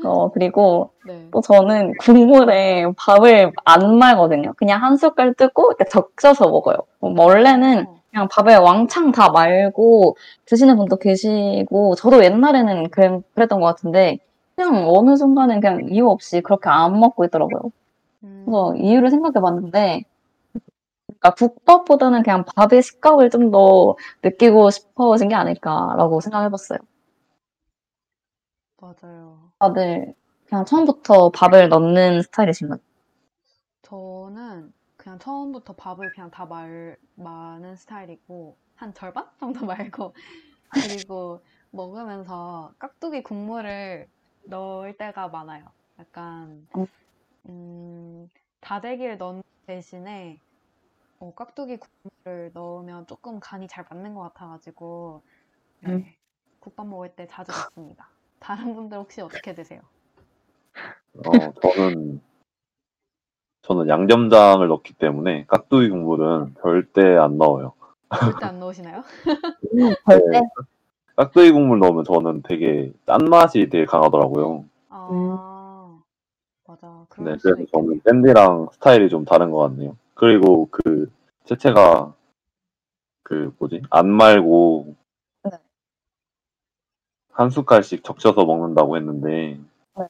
어, 그리고 네. 또 저는 국물에 밥을 안 말거든요. 그냥 한 숟갈 뜨고 이렇게 적셔서 먹어요. 뭐 원래는 어, 그냥 밥을 왕창 다 말고 드시는 분도 계시고 저도 옛날에는 그랬, 그랬던 것 같은데 그냥 어느 순간은 그냥 이유 없이 그렇게 안 먹고 있더라고요. 그래서 음, 이유를 생각해 봤는데 그러니까 국밥보다는 그냥 밥의 식감을 좀 더 느끼고 싶어진 게 아닐까라고 생각해 봤어요. 맞아요. 다들 그냥 처음부터 밥을 넣는 스타일이신가요? 저는 그냥 처음부터 밥을 그냥 다 말, 마는 스타일이고, 한 절반 정도 말고, 그리고 먹으면서 깍두기 국물을 넣을 때가 많아요. 약간, 음. 음, 다대기를 넣는 대신에, 어, 깍두기 국물을 넣으면 조금 간이 잘 맞는 것 같아가지고, 네. 음. 국밥 먹을 때 자주 먹습니다. 다른 분들 혹시 어떻게 드세요? 어, 저는 저는 양념장을 넣기 때문에 깍두기 국물은 절대 안 넣어요. 절대 안 넣으시나요? 절대? 깍두기 국물 넣으면 저는 되게 짠 맛이 되게 강하더라고요. 아, 맞아. 네, 그래서 저는. 샌디랑 스타일이 좀 다른 것 같네요. 그리고 그 채채가 그 뭐지 안 말고 네. 한 숟갈씩 적셔서 먹는다고 했는데 네.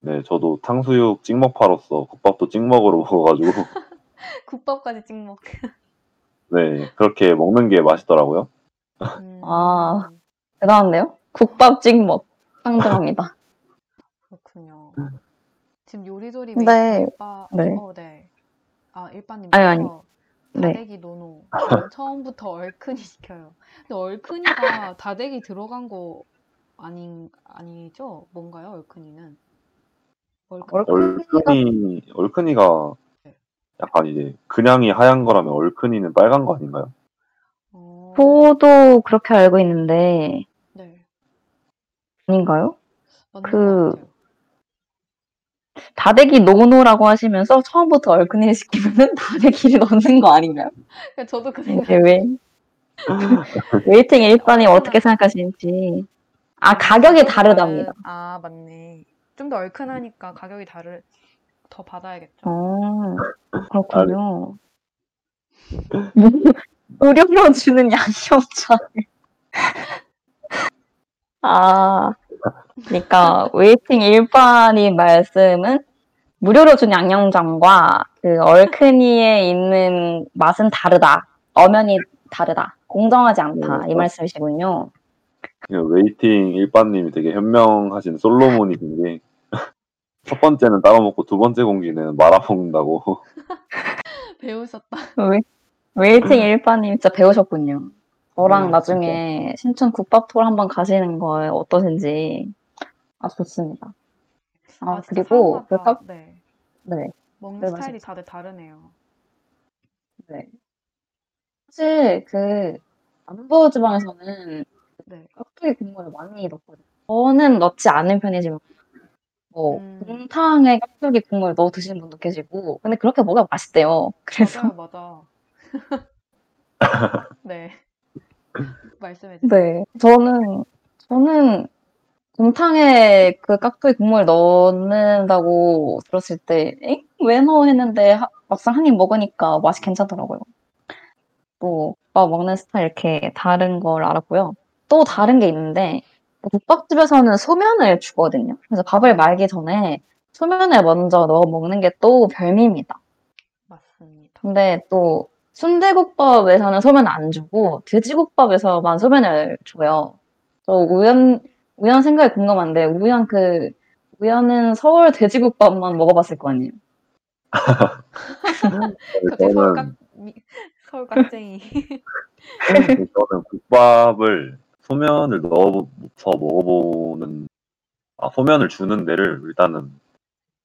네 저도 탕수육 찍먹파로서 국밥도 찍먹으로 먹어가지고 국밥까지 찍먹. 네 그렇게 먹는 게 맛있더라고요. 음, 아. 대단한데요? 국밥 찍먹 상정합니다. 그렇군요. 지금 요리조리 네. 일빠, 네. 어, 네. 아, 일빠님께서 아니, 아니. 네. 다대기 노노. 처음부터 얼큰이 시켜요. 근데 얼큰이가 다대기 들어간 거 아닌, 아니죠? 뭔가요, 얼큰이는? 얼큰, 얼큰이 얼큰이가 네. 약간 이제 그냥이 하얀 거라면 얼큰이는 빨간 거 아닌가요? 어, 저도 그렇게 알고 있는데 네. 아닌가요? 그- 것 같아요. 다대기 no no라고 하시면서 처음부터 얼큰이 시키면은 다대기를 넣는 거 아닌가요? 그러니까 저도 그 생각. 이게 왜 웨이팅 일빠님이 어떻게 생각하시는지 아 가격이 다르답니다. 아, 맞네. 좀 더 얼큰하니까 가격이 다를, 더 받아야겠죠. 어 그렇군요. 무료로 주는 양념장. 아, 그러니까 웨이팅 일빠님 말씀은 무료로 준 양념장과 그 얼큰이에 있는 맛은 다르다. 엄연히 다르다. 공정하지 않다. 이 말씀이시군요. 그 웨이팅 일빠님이 되게 현명하신 솔로몬이신 게 첫 번째는 따로 먹고 두 번째 공기는 말아 먹는다고. 배우셨다. 웨, 웨이팅 일빠님 진짜 배우셨군요. 저랑 네, 나중에 신촌 국밥 투어 한번 가시는 거 어떠신지 아 좋습니다. 아, 진짜 그리고 그 깍, 네. 네, 먹는 네, 스타일이. 다들 다르네요. 네. 사실 그 남부 지방에서는 네. 깍두기 국물을 많이 넣거든요. 저는 넣지 않는 편이지만 뭐 음. 곰탕에 깍두기 국물 넣어 드시는 분도 계시고 근데 그렇게 먹으면 맛있대요. 그래서 맞아요, 맞아. 네. 말씀해 주세요. 네, 저는 저는 곰탕에 그 깍두기 국물 넣는다고 들었을 때, 에? 왜 넣어 했는데 하- 막상 한 입 먹으니까 맛이 괜찮더라고요. 또 국밥 먹는 스타일 이렇게 다른 걸 알았고요. 또 다른 게 있는데 국밥집에서는 소면을 주거든요. 그래서 밥을 말기 전에 소면을 먼저 넣어 먹는 게 또 별미입니다. 맞습니다. 근데 또 순대국밥에서는 소면 안 주고 돼지국밥에서만 소면을 줘요. 저 우연 우연 생각이 궁금한데 우연 그 우연은 서울 돼지국밥만 먹어봤을 거 아니에요. 갑자기 서울 깍, 미, 서울 깍쟁이. 저는 국밥을 소면을 넣어서 먹어보는 아 소면을 주는 데를 일단은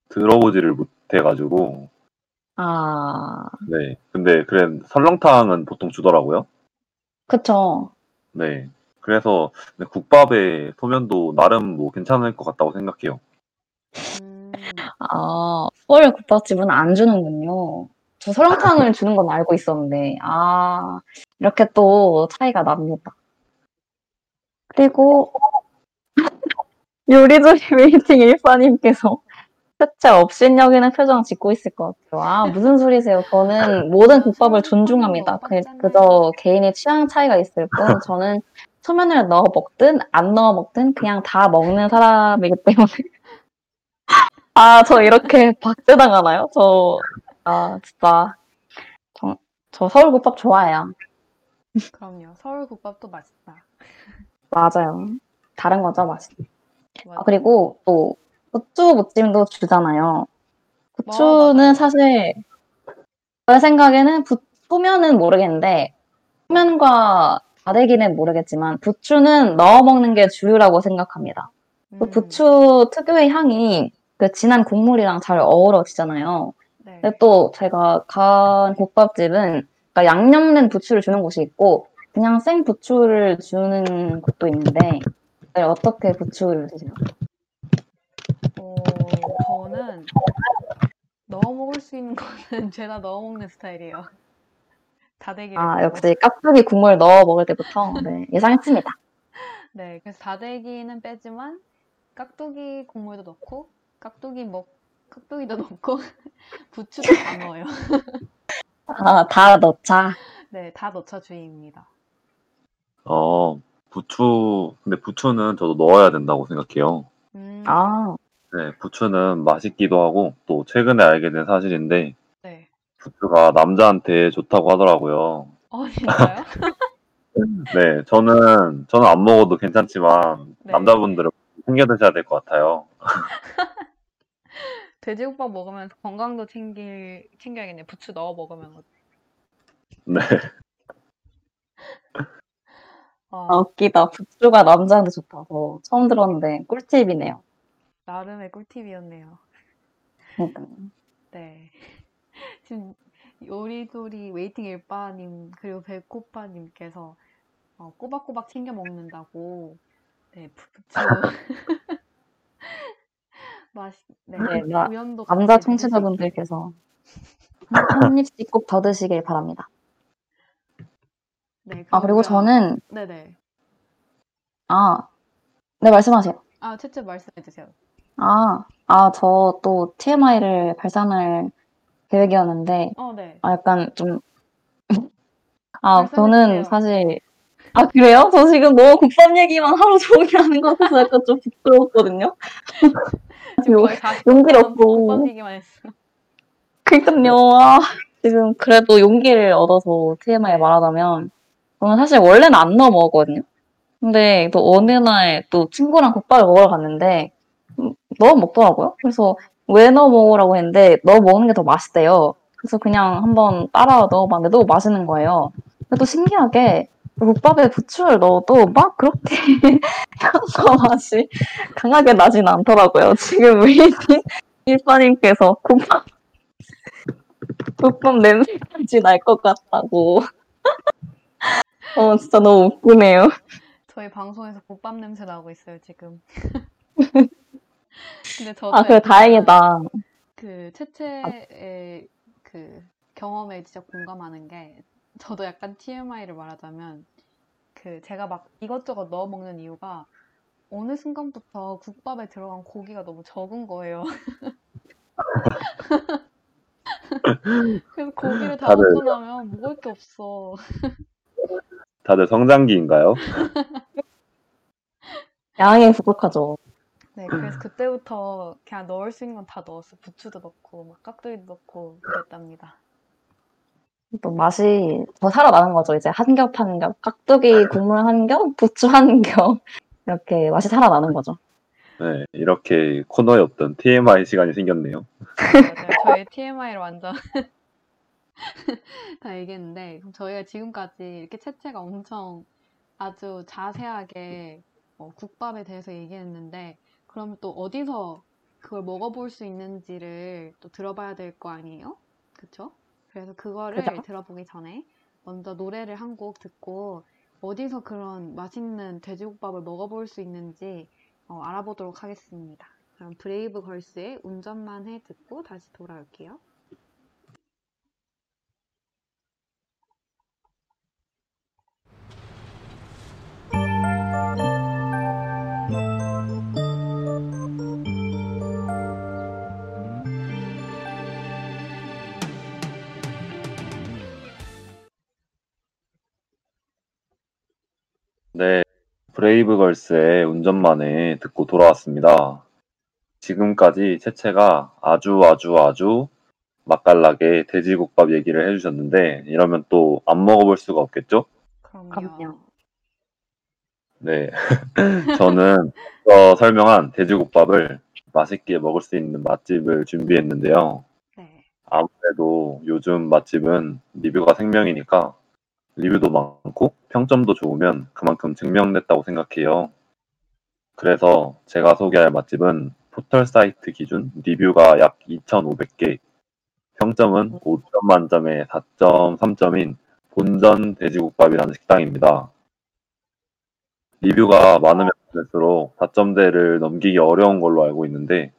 들어보지를 못해가지고 아, 네 근데 그래 설렁탕은 보통 주더라고요. 그쵸. 네 그래서 국밥에 소면도 나름 뭐 괜찮을 것 같다고 생각해요. 음, 아, 서울 국밥집은 안 주는군요. 저 설렁탕을 주는 건 알고 있었는데, 아, 이렇게 또 차이가 납니다. 그리고, 요리조리 웨이팅 일빠님께서 대체 없인 여기는 표정 짓고 있을 것 같아요. 아, 무슨 소리세요? 저는 모든 국밥을 존중합니다. 그, 그저 개인의 취향 차이가 있을 뿐, 저는 소면을 넣어 먹든 안 넣어 먹든 그냥 다 먹는 사람이기 때문에. 아, 저 이렇게 박제당하나요? 저, 아, 진짜. 저, 저 서울 국밥 좋아해요. 그럼요. 서울 국밥도 맛있다. 맞아요. 다른 거죠, 맛이. 아. 그리고 또 부추 무침도 주잖아요. 어, 부추는. 사실 제 생각에는 부, 소면은 모르겠는데 소면과 다대기는 모르겠지만 부추는 넣어 먹는 게 주류라고 생각합니다. 그 음, 부추 특유의 향이 그 진한 국물이랑 잘 어우러지잖아요. 네. 근데 또 제가 간 국밥집은 그러니까 양념된 부추를 주는 곳이 있고 그냥 생 부추를 주는 곳도 있는데 네, 어떻게 부추를 드세요? 어, 저는 넣어 먹을 수 있는 거는 죄다 넣어 먹는 스타일이에요. 다대기를 아. 역시 깍두기 국물 넣어 먹을 때부터 네, 예상했습니다. 네, 그래서 다대기는 빼지만 깍두기 국물도 넣고 깍두기 먹 깍두기도 넣고 부추도 다 넣어요. 아, 다 넣자. 네, 다 넣자 주의입니다. 어, 부추, 근데 부추는 저도 넣어야 된다고 생각해요. 음, 아, 네, 부추는 맛있기도 하고, 또 최근에 알게 된 사실인데, 네. 부추가 남자한테 좋다고 하더라고요. 어, 진짜요? 네, 저는, 저는 안 먹어도 괜찮지만, 네. 남자분들은 챙겨 드셔야 될 것 같아요. 돼지국밥 먹으면서 건강도 챙길 챙겨야겠네. 부추 넣어 먹으면. 네. 어, 아, 웃기다. 부추가 남자한테 좋다고 처음 들었는데 꿀팁이네요. 나름의 꿀팁이었네요. 그러니까. 네. 지금 요리조리 웨이팅 일빠님 그리고 배꼽파님께서 어, 꼬박꼬박 챙겨 먹는다고 네 부- 부추 맛 네, 네, 나- 우연도 남자 청취자분들께서 한- 한 입씩 꼭 더 드시길 바랍니다. 네 아, 그리고. 저는, 네네 아, 네, 말씀하세요. 아 채채 말씀해 주세요. 아, 아, 저 또 TMI를 발산할 계획이었는데, 어 네. 아, 약간 좀, 아, 말씀해 저는 주세요. 사실, 아, 그래요? 저 지금 너무 국밥 얘기만 하루 종일 하는 것 같아서 약간 좀 부끄럽거든요? 지금 요- 거의 40분 용기를 동안 얻고. 국밥 얘기만 했어. 그니까요. 아, 지금 그래도 용기를 얻어서 TMI 말하자면, 저는 사실 원래는 안 넣어 먹었거든요. 근데 또 어느 날 또 친구랑 국밥을 먹으러 갔는데, 음, 넣어 먹더라고요. 그래서 왜 넣어 먹으라고 했는데, 넣어 먹는 게 더 맛있대요. 그래서 그냥 한번 따라 넣어봤는데 너무 맛있는 거예요. 근데 또 신기하게, 그 국밥에 부추를 넣어도 막 그렇게 향과 맛이 강하게 나진 않더라고요. 지금 웨이팅 일빠님께서 국밥 국밥 냄새까지 날 것 같다고. 어, 진짜 너무 웃기네요. 저희 방송에서 국밥 냄새 나고 있어요 지금. 근데 저도 아, 그래, 약간 다행이다. 그 채채의 그 경험에 진짜 공감하는 게 저도 약간 TMI를 말하자면 그 제가 막 이것저것 넣어 먹는 이유가 어느 순간부터 국밥에 들어간 고기가 너무 적은 거예요. 그래서 고기를 다 다들- 먹고 나면 먹을 게 없어. 다들 성장기인가요? 양이 부족하죠. 네, 그래서 그때부터 그냥 넣을 수 있는 건 다 넣었어. 부추도 넣고 막 깍두기도 넣고 그랬답니다. 또 맛이 더 살아나는 거죠. 이제 한 겹 한 겹. 깍두기 국물 한 겹, 부추 한 겹. 이렇게 맛이 살아나는 거죠. 네, 이렇게 코너에 없던 TMI 시간이 생겼네요. 맞아요. 저희 TMI를 완전 다 얘기했는데, 그럼 저희가 지금까지 이렇게 채채가 엄청 아주 자세하게 어, 국밥에 대해서 얘기했는데, 그럼 또 어디서 그걸 먹어볼 수 있는지를 또 들어봐야 될 거 아니에요? 그쵸? 그래서 그거를 그죠? 들어보기 전에 먼저 노래를 한 곡 듣고 어디서 그런 맛있는 돼지국밥을 먹어볼 수 있는지 어, 알아보도록 하겠습니다. 그럼 브레이브 걸스의 운전만 해 듣고 다시 돌아올게요. 네, 브레이브걸스의 운전만에 듣고 돌아왔습니다. 지금까지 채채가 아주 아주 아주 맛깔나게 돼지국밥 얘기를 해주셨는데 이러면 또 안 먹어볼 수가 없겠죠? 그럼요. 네, 저는 어, 설명한 돼지국밥을 맛있게 먹을 수 있는 맛집을 준비했는데요. 네. 아무래도 요즘 맛집은 리뷰가 생명이니까 리뷰도 많고 평점도 좋으면 그만큼 증명됐다고 생각해요. 그래서 제가 소개할 맛집은 포털 사이트 기준 리뷰가 약 2,500개, 평점은 5점 만점에 4.3점인 본전 돼지국밥이라는 식당입니다. 리뷰가 많으면 많을수록 4점대를 넘기기 어려운 걸로 알고 있는데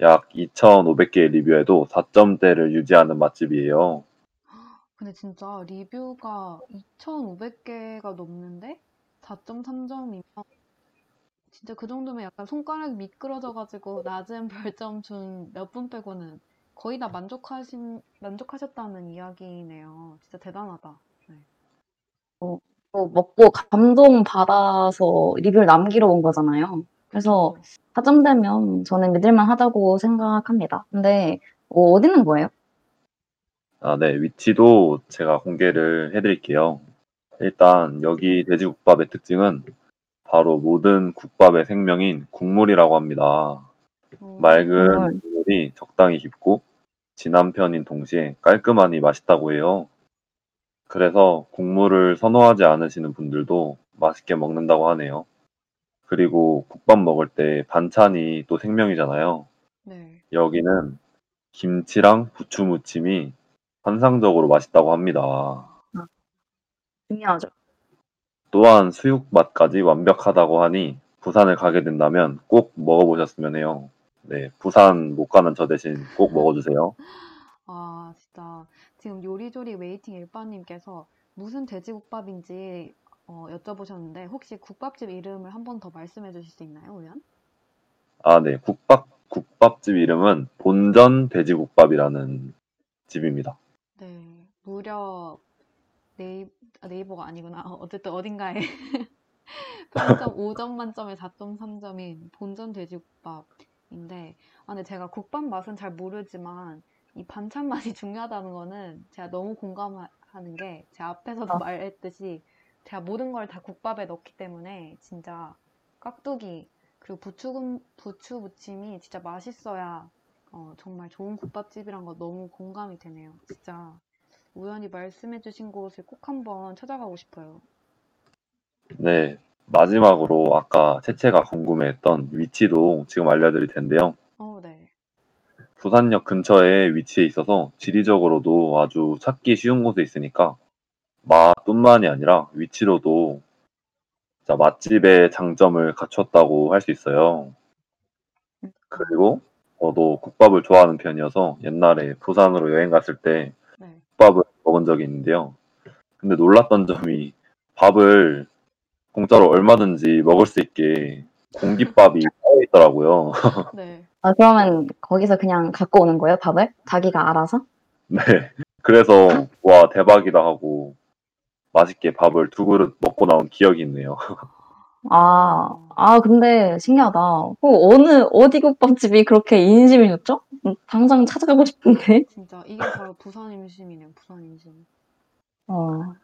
약 2,500개의 리뷰에도 4점대를 유지하는 맛집이에요. 근데 진짜 리뷰가 2,500개가 넘는데 4.3점이면 진짜 그 정도면 약간 손가락이 미끄러져가지고 낮은 별점 준 몇 분 빼고는 거의 다 만족하신 만족하셨다는 이야기네요. 진짜 대단하다. 네. 또 먹고 감동 받아서 리뷰를 남기러 온 거잖아요. 그래서 4점 되면 저는 믿을만 하다고 생각합니다. 근데 어, 어디 있는 거예요? 아, 네. 위치도 제가 공개를 해드릴게요. 일단 여기 돼지국밥의 특징은 바로 모든 국밥의 생명인 국물이라고 합니다. 어, 맑은 국물. 국물이 적당히 깊고 진한 편인 동시에 깔끔하니 맛있다고 해요. 그래서 국물을 선호하지 않으시는 분들도 맛있게 먹는다고 하네요. 그리고 국밥 먹을 때 반찬이 또 생명이잖아요. 네. 여기는 김치랑 부추 무침이 환상적으로 맛있다고 합니다. 중요하죠. 또한 수육 맛까지 완벽하다고 하니 부산을 가게 된다면 꼭 먹어보셨으면 해요. 네, 부산 못 가는 저 대신 꼭 먹어주세요. 아, 진짜 지금 요리조리 웨이팅 일빠님께서 무슨 돼지국밥인지 어, 여쭤보셨는데 혹시 국밥집 이름을 한 번 더 말씀해 주실 수 있나요, 우연? 아, 네, 국밥, 국밥집 이름은 본전 돼지국밥이라는 집입니다. 네, 무려 네이, 아, 네이버가 아니구나. 어, 어쨌든 어딘가에 평점 5점 만점에 4.3점인 본전 돼지국밥인데, 아, 근데 제가 국밥 맛은 잘 모르지만 이 반찬 맛이 중요하다는 거는 제가 너무 공감하는 게 제 앞에서도 아. 말했듯이 제가 모든 걸 다 국밥에 넣기 때문에 진짜 깍두기 그리고 부추 부추 무침이 진짜 맛있어야 어, 정말 좋은 국밥집이란 거 너무 공감이 되네요. 진짜 우연히 말씀해주신 곳을 꼭 한번 찾아가고 싶어요. 네, 마지막으로 아까 채채가 궁금해했던 위치도 지금 알려드릴 텐데요. 어, 네. 부산역 근처에 위치해 있어서 지리적으로도 아주 찾기 쉬운 곳에 있으니까 맛뿐만이 아니라 위치로도 맛집의 장점을 갖췄다고 할 수 있어요. 그리고 저도 국밥을 좋아하는 편이어서 옛날에 부산으로 여행 갔을 때 네. 국밥을 먹은 적이 있는데요. 근데 놀랐던 점이 밥을 공짜로 얼마든지 먹을 수 있게 공깃밥이 따로 있더라고요. 네. 아, 그러면 거기서 그냥 갖고 오는 거예요, 밥을? 자기가 알아서? 네. 그래서 와 대박이다 하고 맛있게 밥을 두 그릇 먹고 나온 기억이 있네요. 아, 아, 근데 신기하다. 어, 어느, 어디 국밥집이 그렇게 인심이 좋죠? 음, 당장 찾아가고 싶은데. 진짜 이게 바로 부산 임심이네요. 부산 임심. 어,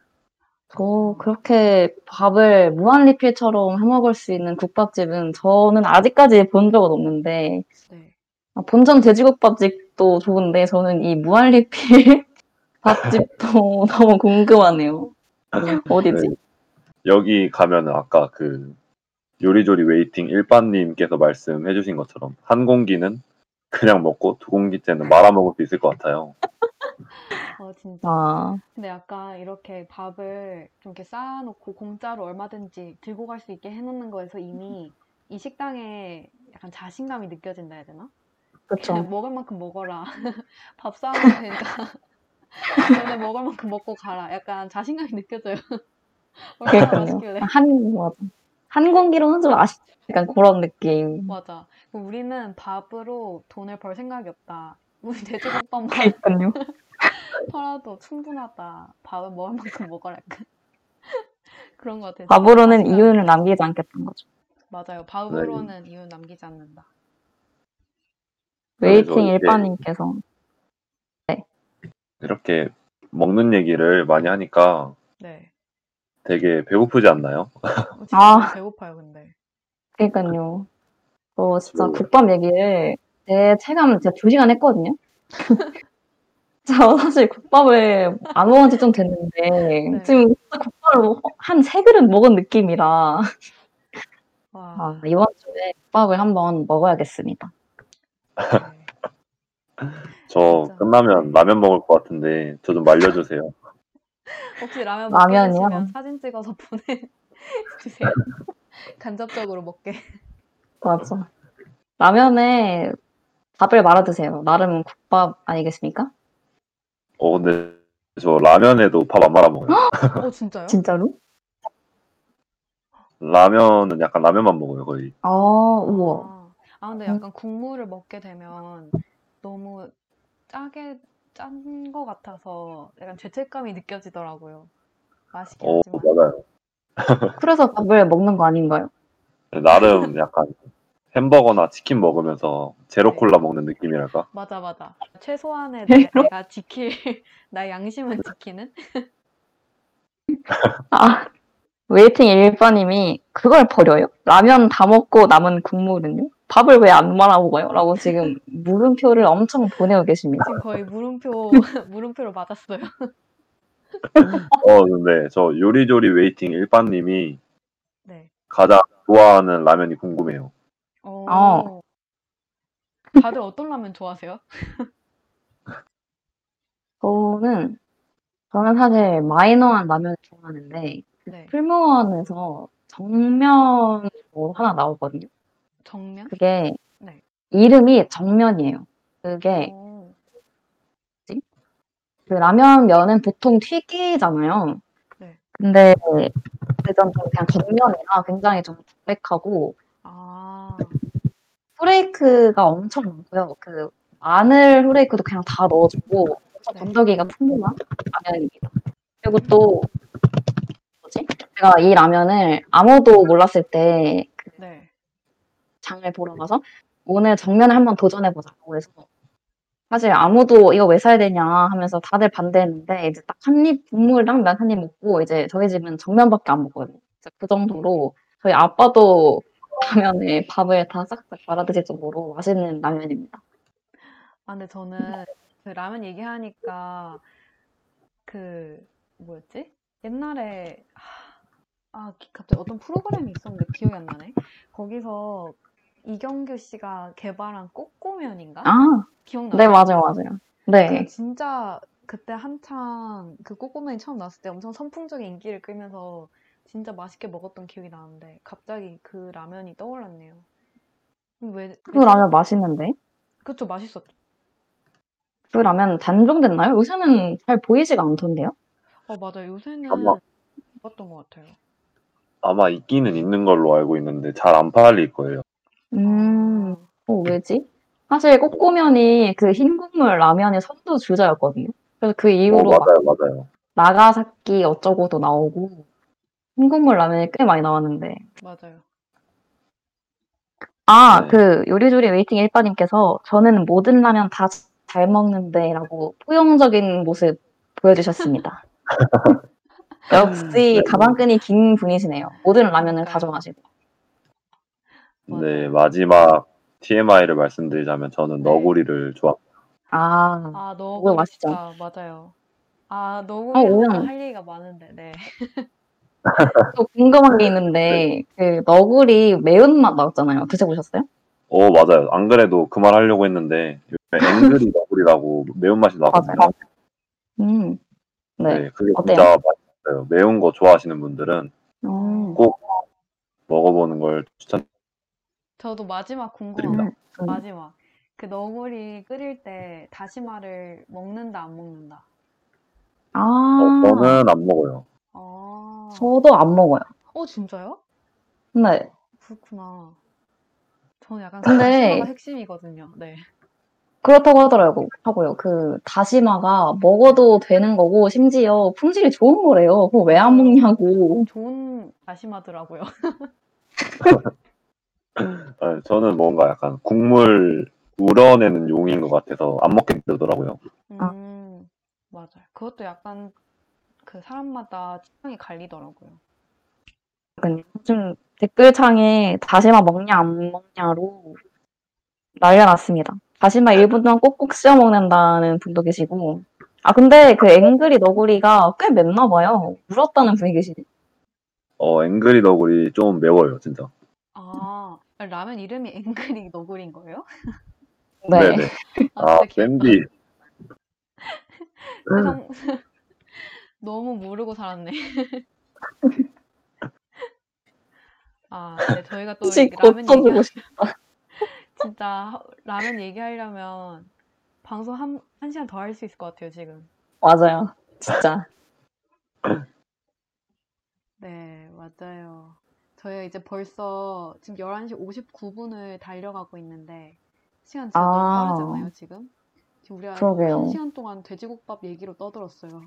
저 그렇게 밥을 무한리필처럼 해 먹을 수 있는 국밥집은 저는 아직까지 본 적은 없는데, 네. 아, 본점 돼지국밥집도 좋은데, 저는 이 무한리필 밥집도 너무 궁금하네요. 어디지? 네. 여기 가면은 아까 그 요리조리 웨이팅 일빠님께서 말씀해주신 것처럼 한 공기는 그냥 먹고 두 공기째는 말아 먹을 수 있을 것 같아요. 어, 진짜. 아, 근데 약간 이렇게 밥을 좀 이렇게 쌓아놓고 공짜로 얼마든지 들고 갈 수 있게 해놓는 거에서 이미 이 식당에 약간 자신감이 느껴진다 해야 되나? 그쵸. 그냥 먹을 만큼 먹어라. 밥 싸우면 되니까. 너네 먹을 만큼 먹고 가라. 약간 자신감이 느껴져요. 그러니까요. 맛있길래. 한, 맞아. 한 공기로는 좀 아쉽, 약간 그런 느낌. 맞아. 우리는 밥으로 돈을 벌 생각이 없다. 우리 돼지국밥만 그러니까요. 팔아도 충분하다. 밥은 먹을 만큼 먹어라. 그런 거 같아요. 밥으로는 이윤을. 남기지 않겠다는 거죠. 맞아요. 밥으로는 이윤 남기지 않는다. 웨이팅 이제 일빠님께서 이렇게 먹는 얘기를 많이 하니까 네. 되게 배고프지 않나요? 어, 진짜 아. 배고파요, 근데. 그러니까요. 저 진짜 그- 국밥 얘기를 제 체감 제가 두 시간 했거든요. 저 사실 국밥을 안 먹은 지 좀 됐는데 네. 지금 국밥을 한 세 그릇 먹은 느낌이라 와. 아, 이번 주에 국밥을 한번 먹어야겠습니다. 네. 저 진짜. 끝나면 라면 먹을 것 같은데 저 좀 말려주세요. 혹시 라면 먹게 라면이요? 되시면 사진 찍어서 보내주세요. 간접적으로 먹게. 맞아. 라면에 밥을 말아 드세요. 나름 국밥 아니겠습니까? 어 근데 저 라면에도 밥 안 말아 먹어요. 어, 진짜요? 진짜로? 라면은 약간 라면만 먹어요 거의. 아, 우와. 아, 아, 근데 약간 국물을 먹게 되면 너무 짜게 짠 거 같아서 약간 죄책감이 느껴지더라고요. 맛있긴 어 하지만. 맞아요. 그래서 밥을 먹는 거 아닌가요? 나름 약간 햄버거나 치킨 먹으면서 제로 네. 콜라 먹는 느낌이랄까? 맞아, 맞아. 최소한의 제로? 내, 내가 지킬, 나의 양심은 지키는? 아, 웨이팅 일빠님이 그걸 버려요? 라면 다 먹고 남은 국물은요? 밥을 왜 안 말아 먹어요? 라고 지금 물음표를 엄청 보내고 계십니다. 지금 거의 물음표, 물음표로 맞았어요. 어 근데 저 요리조리 웨이팅 일빠님이 네. 가장 좋아하는 라면이 궁금해요. 어. 어. 다들 어떤 라면 좋아하세요? 저는, 저는 사실 마이너한 라면을 좋아하는데, 네. 풀무원에서 정면으로 하나 나오거든요. 정면? 그게 네. 이름이 정면이에요. 그게 오. 그 라면 면은 보통 튀기잖아요. 네. 근데 그전 좀 그냥 정면이라 굉장히 좀 담백하고 아, 후레이크가 엄청 많고요. 그 마늘 후레이크도 그냥 다 넣어주고 엄청 네. 건더기가 풍부한 라면입니다. 그리고 또 뭐지? 제가 이 라면을 아무도 몰랐을 네. 장을 보러 가서 오늘 정면을 한번 도전해보자고 해서 사실 아무도 이거 왜 사야 되냐 하면서 다들 반대했는데 이제 딱 한 입 국물랑 면한입 먹고 이제 저희 집은 정면밖에 안 먹거든요. 그 정도로 저희 아빠도 라면에 밥을 다 싹싹 말아 드실 정도로 맛있는 라면입니다. 아, 근데 저는 그 라면 얘기하니까 그 뭐였지? 옛날에 아, 기- 갑자기 어떤 프로그램이 있었는데 기억이 안 나네. 거기서 이경규 씨가 개발한 꼬꼬면인가? 아, 기억나요? 네 맞아요 맞아요. 그 네, 진짜 그때 한창 그 꼬꼬면이 처음 나왔을 때 엄청 선풍적인 인기를 끌면서 진짜 맛있게 먹었던 기억이 나는데 갑자기 그 라면이 떠올랐네요. 왜, 그 라면 맛있는데 그쵸, 맛있었죠. 그 라면 단종됐나요? 요새는 잘 보이지가 않던데요? 어, 맞아요. 요새는 아마- 봤던 것 같아요. 아마 있기는 있는 걸로 알고 있는데 잘 안 팔릴 거예요. 어, 왜지? 사실 꼬꼬면이 그 흰 국물 라면의 선두 주자였거든요. 그래서 그 어, 이후로 막 맞아요, 맞아요. 나가사키 어쩌고도 나오고 흰 국물 라면이 꽤 많이 나왔는데 맞아요. 아, 네. 그 요리조리 웨이팅 일빠님께서 저는 모든 라면 다 잘 먹는데라고 포용적인 모습 보여주셨습니다. 역시 네. 가방끈이 긴 분이시네요. 모든 라면을 다 그러니까요. 좋아하시고. 네, 맞아요. 마지막 TMI를 말씀드리자면 저는 네. 너구리를 좋아. 아, 아, 너구리 맛있죠. 맞아요. 아, 아, 너구리랑 오늘 할 얘기가 많은데, 네. 또 궁금한 게 있는데 그 너구리 매운맛 나왔잖아요. 드셔보셨어요? 어, 맞아요. 안 그래도 그 말 하려고 했는데 요즘에 앵그리 너구리라고 매운맛이 나거든요. 음, 네. 네, 그게 어때요? 진짜 맛있어요. 매운 거 좋아하시는 분들은 음, 꼭 먹어보는 걸 추천. 저도 마지막 궁금한 음, 거, 음. 마지막. 그 너구리 끓일 때 다시마를 먹는다, 안 먹는다? 아, 어, 저는 안 먹어요. 아, 저도 안 먹어요. 어, 진짜요? 네. 그렇구나. 저는 약간 근데- 다시마가 핵심이거든요. 네. 그렇다고 하더라고, 하고요. 그, 다시마가 먹어도 되는 거고, 심지어 품질이 좋은 거래요. 그거 왜안 먹냐고. 좋은 다시마더라고요. 아, 저는 뭔가 약간 국물 우러내는 용인 것 같아서 안 먹게 되더라고요. 아. 음, 맞아요. 그것도 약간 그 사람마다 취향이 갈리더라고요. 요즘 댓글창에 다시마 먹냐, 안 먹냐로 난리가 났습니다. 다시마 1분 동안 꼭꼭 씹어 먹는다는 분도 계시고. 아, 근데 그 앵그리 너구리가 꽤 맵나 봐요. 물었다는 분이 계시네. 어, 앵그리 너구리 좀 매워요, 진짜. 아, 라면 이름이 앵그리 너구리인 거예요? 네. 네네. 아, 귀엽다. 밴디. 세상 너무 모르고 살았네. 아, 네, 저희가 또 혹시 이렇게 라면 고쳐주고 얘기 싶다. 진짜 라면 얘기하려면 방송 한, 한 시간 더 할 수 있을 것 같아요, 지금. 맞아요. 진짜. 네, 맞아요. 저희가 이제 벌써 지금 11시 59분을 달려가고 있는데 시간 진짜 너무 아. 빠르지 않아요, 지금? 지금 우리가 그러게요. 한 시간 동안 돼지국밥 얘기로 떠들었어요.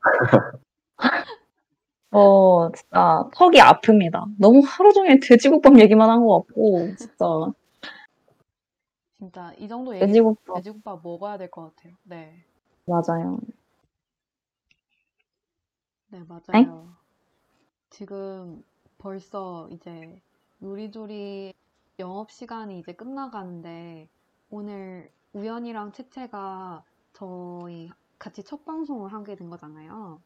어, 진짜 턱이 아픕니다. 너무 하루 종일 돼지국밥 얘기만 한 것 같고, 진짜. 진짜 이 정도 얘기 돼지국밥, 돼지국밥 먹어야 될 것 같아요. 네. 맞아요. 네, 맞아요. 지금 벌써 이제 요리조리 영업시간이 이제 끝나가는데 오늘 우연이랑 채채가 저희 같이 첫 방송을 하게 된 거잖아요.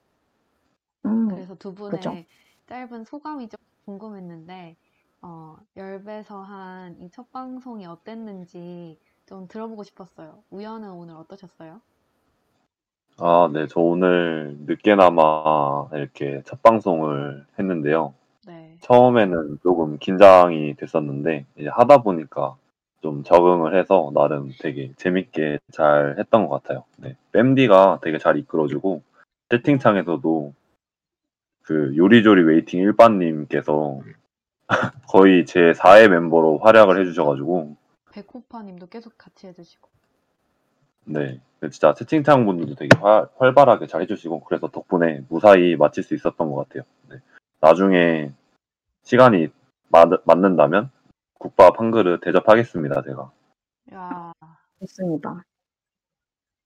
음, 그래서 두 분의 그죠. 짧은 소감이 좀 궁금했는데 어, 열배서 한 이 첫 방송이 어땠는지 좀 들어보고 싶었어요. 우연은 오늘 어떠셨어요? 아, 네. 저 오늘 늦게나마 이렇게 첫 방송을 했는데요. 네. 처음에는 조금 긴장이 됐었는데, 이제 하다 보니까 좀 적응을 해서 나름 되게 재밌게 잘 했던 것 같아요. 네. 뺨디가 되게 잘 이끌어주고, 채팅창에서도 그 요리조리 웨이팅 일반님께서 거의 제 4의 멤버로 활약을 해주셔가지고, 백호파님도 계속 같이 해주시고. 네. 진짜 채팅창 분들도 되게 활, 활발하게 잘 해주시고, 그래서 덕분에 무사히 마칠 수 있었던 것 같아요. 네. 나중에 시간이 맞, 맞는다면 국밥 한 그릇 대접하겠습니다, 제가. 야, 좋습니다.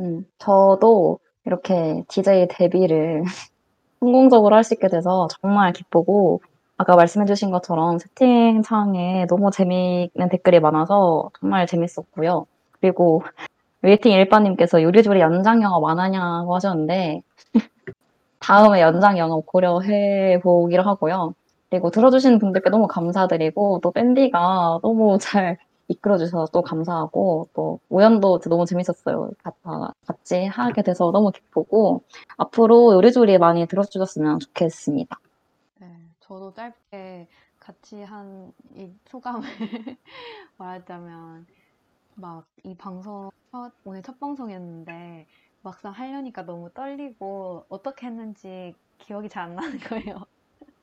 음, 저도 이렇게 DJ 데뷔를 성공적으로 할 수 있게 돼서 정말 기쁘고, 아까 말씀해주신 것처럼 채팅창에 너무 재미있는 댓글이 많아서 정말 재밌었고요. 그리고 웨이팅 일반님께서 요리조리 연장 영업 안 하냐고 하셨는데, 다음에 연장 영업 고려해 보기로 하고요. 그리고 들어주신 분들께 너무 감사드리고, 또 밴디가 너무 잘 이끌어 주셔서 또 감사하고, 또 우연도 너무 재밌었어요. 같이 하게 돼서 너무 기쁘고, 앞으로 요리조리 많이 들어주셨으면 좋겠습니다. 네, 저도 짧게 같이 한 이 소감을 말하자면, 막 이 방송 첫, 오늘 첫 방송이었는데, 막상 하려니까 너무 떨리고, 어떻게 했는지 기억이 잘 안 나는 거예요.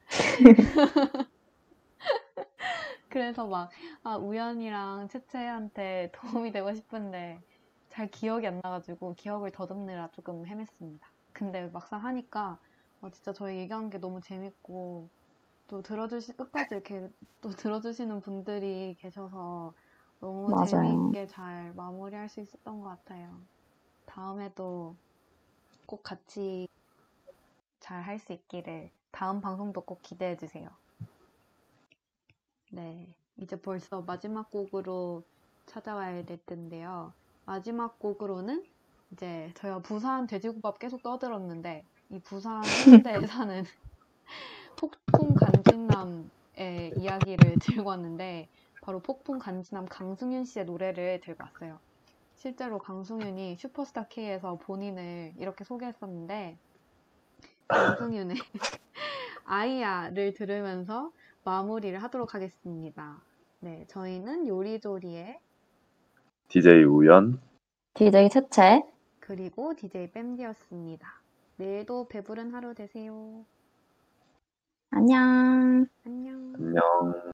그래서 막, 아, 우연이랑 채채한테 도움이 되고 싶은데, 잘 기억이 안 나가지고, 기억을 더듬느라 조금 헤맸습니다. 근데 막상 하니까, 어, 진짜 저희 얘기한 게 너무 재밌고, 또 들어주시, 끝까지 이렇게 또 들어주시는 분들이 계셔서 너무 맞아요. 재미있게 잘 마무리할 수 있었던 것 같아요. 다음에도 꼭 같이 잘 할 수 있기를 다음 방송도 꼭 기대해 주세요. 네, 이제 벌써 마지막 곡으로 찾아와야 될 텐데요. 마지막 곡으로는 이제 저희가 부산 돼지국밥 계속 떠들었는데 이 부산 해운대에 사는 폭풍 간지남의 이야기를 들고 왔는데 바로 폭풍 간지남 강승윤 씨의 노래를 들고 왔어요. 실제로 강승윤이 슈퍼스타 K에서 본인을 이렇게 소개했었는데 강승윤의 아이야를 들으면서 마무리를 하도록 하겠습니다. 네, 저희는 요리조리의 DJ 우연, DJ 채채, 그리고 DJ 뺨디였습니다. 내일도 배부른 하루 되세요. 안녕. 안녕. 안녕.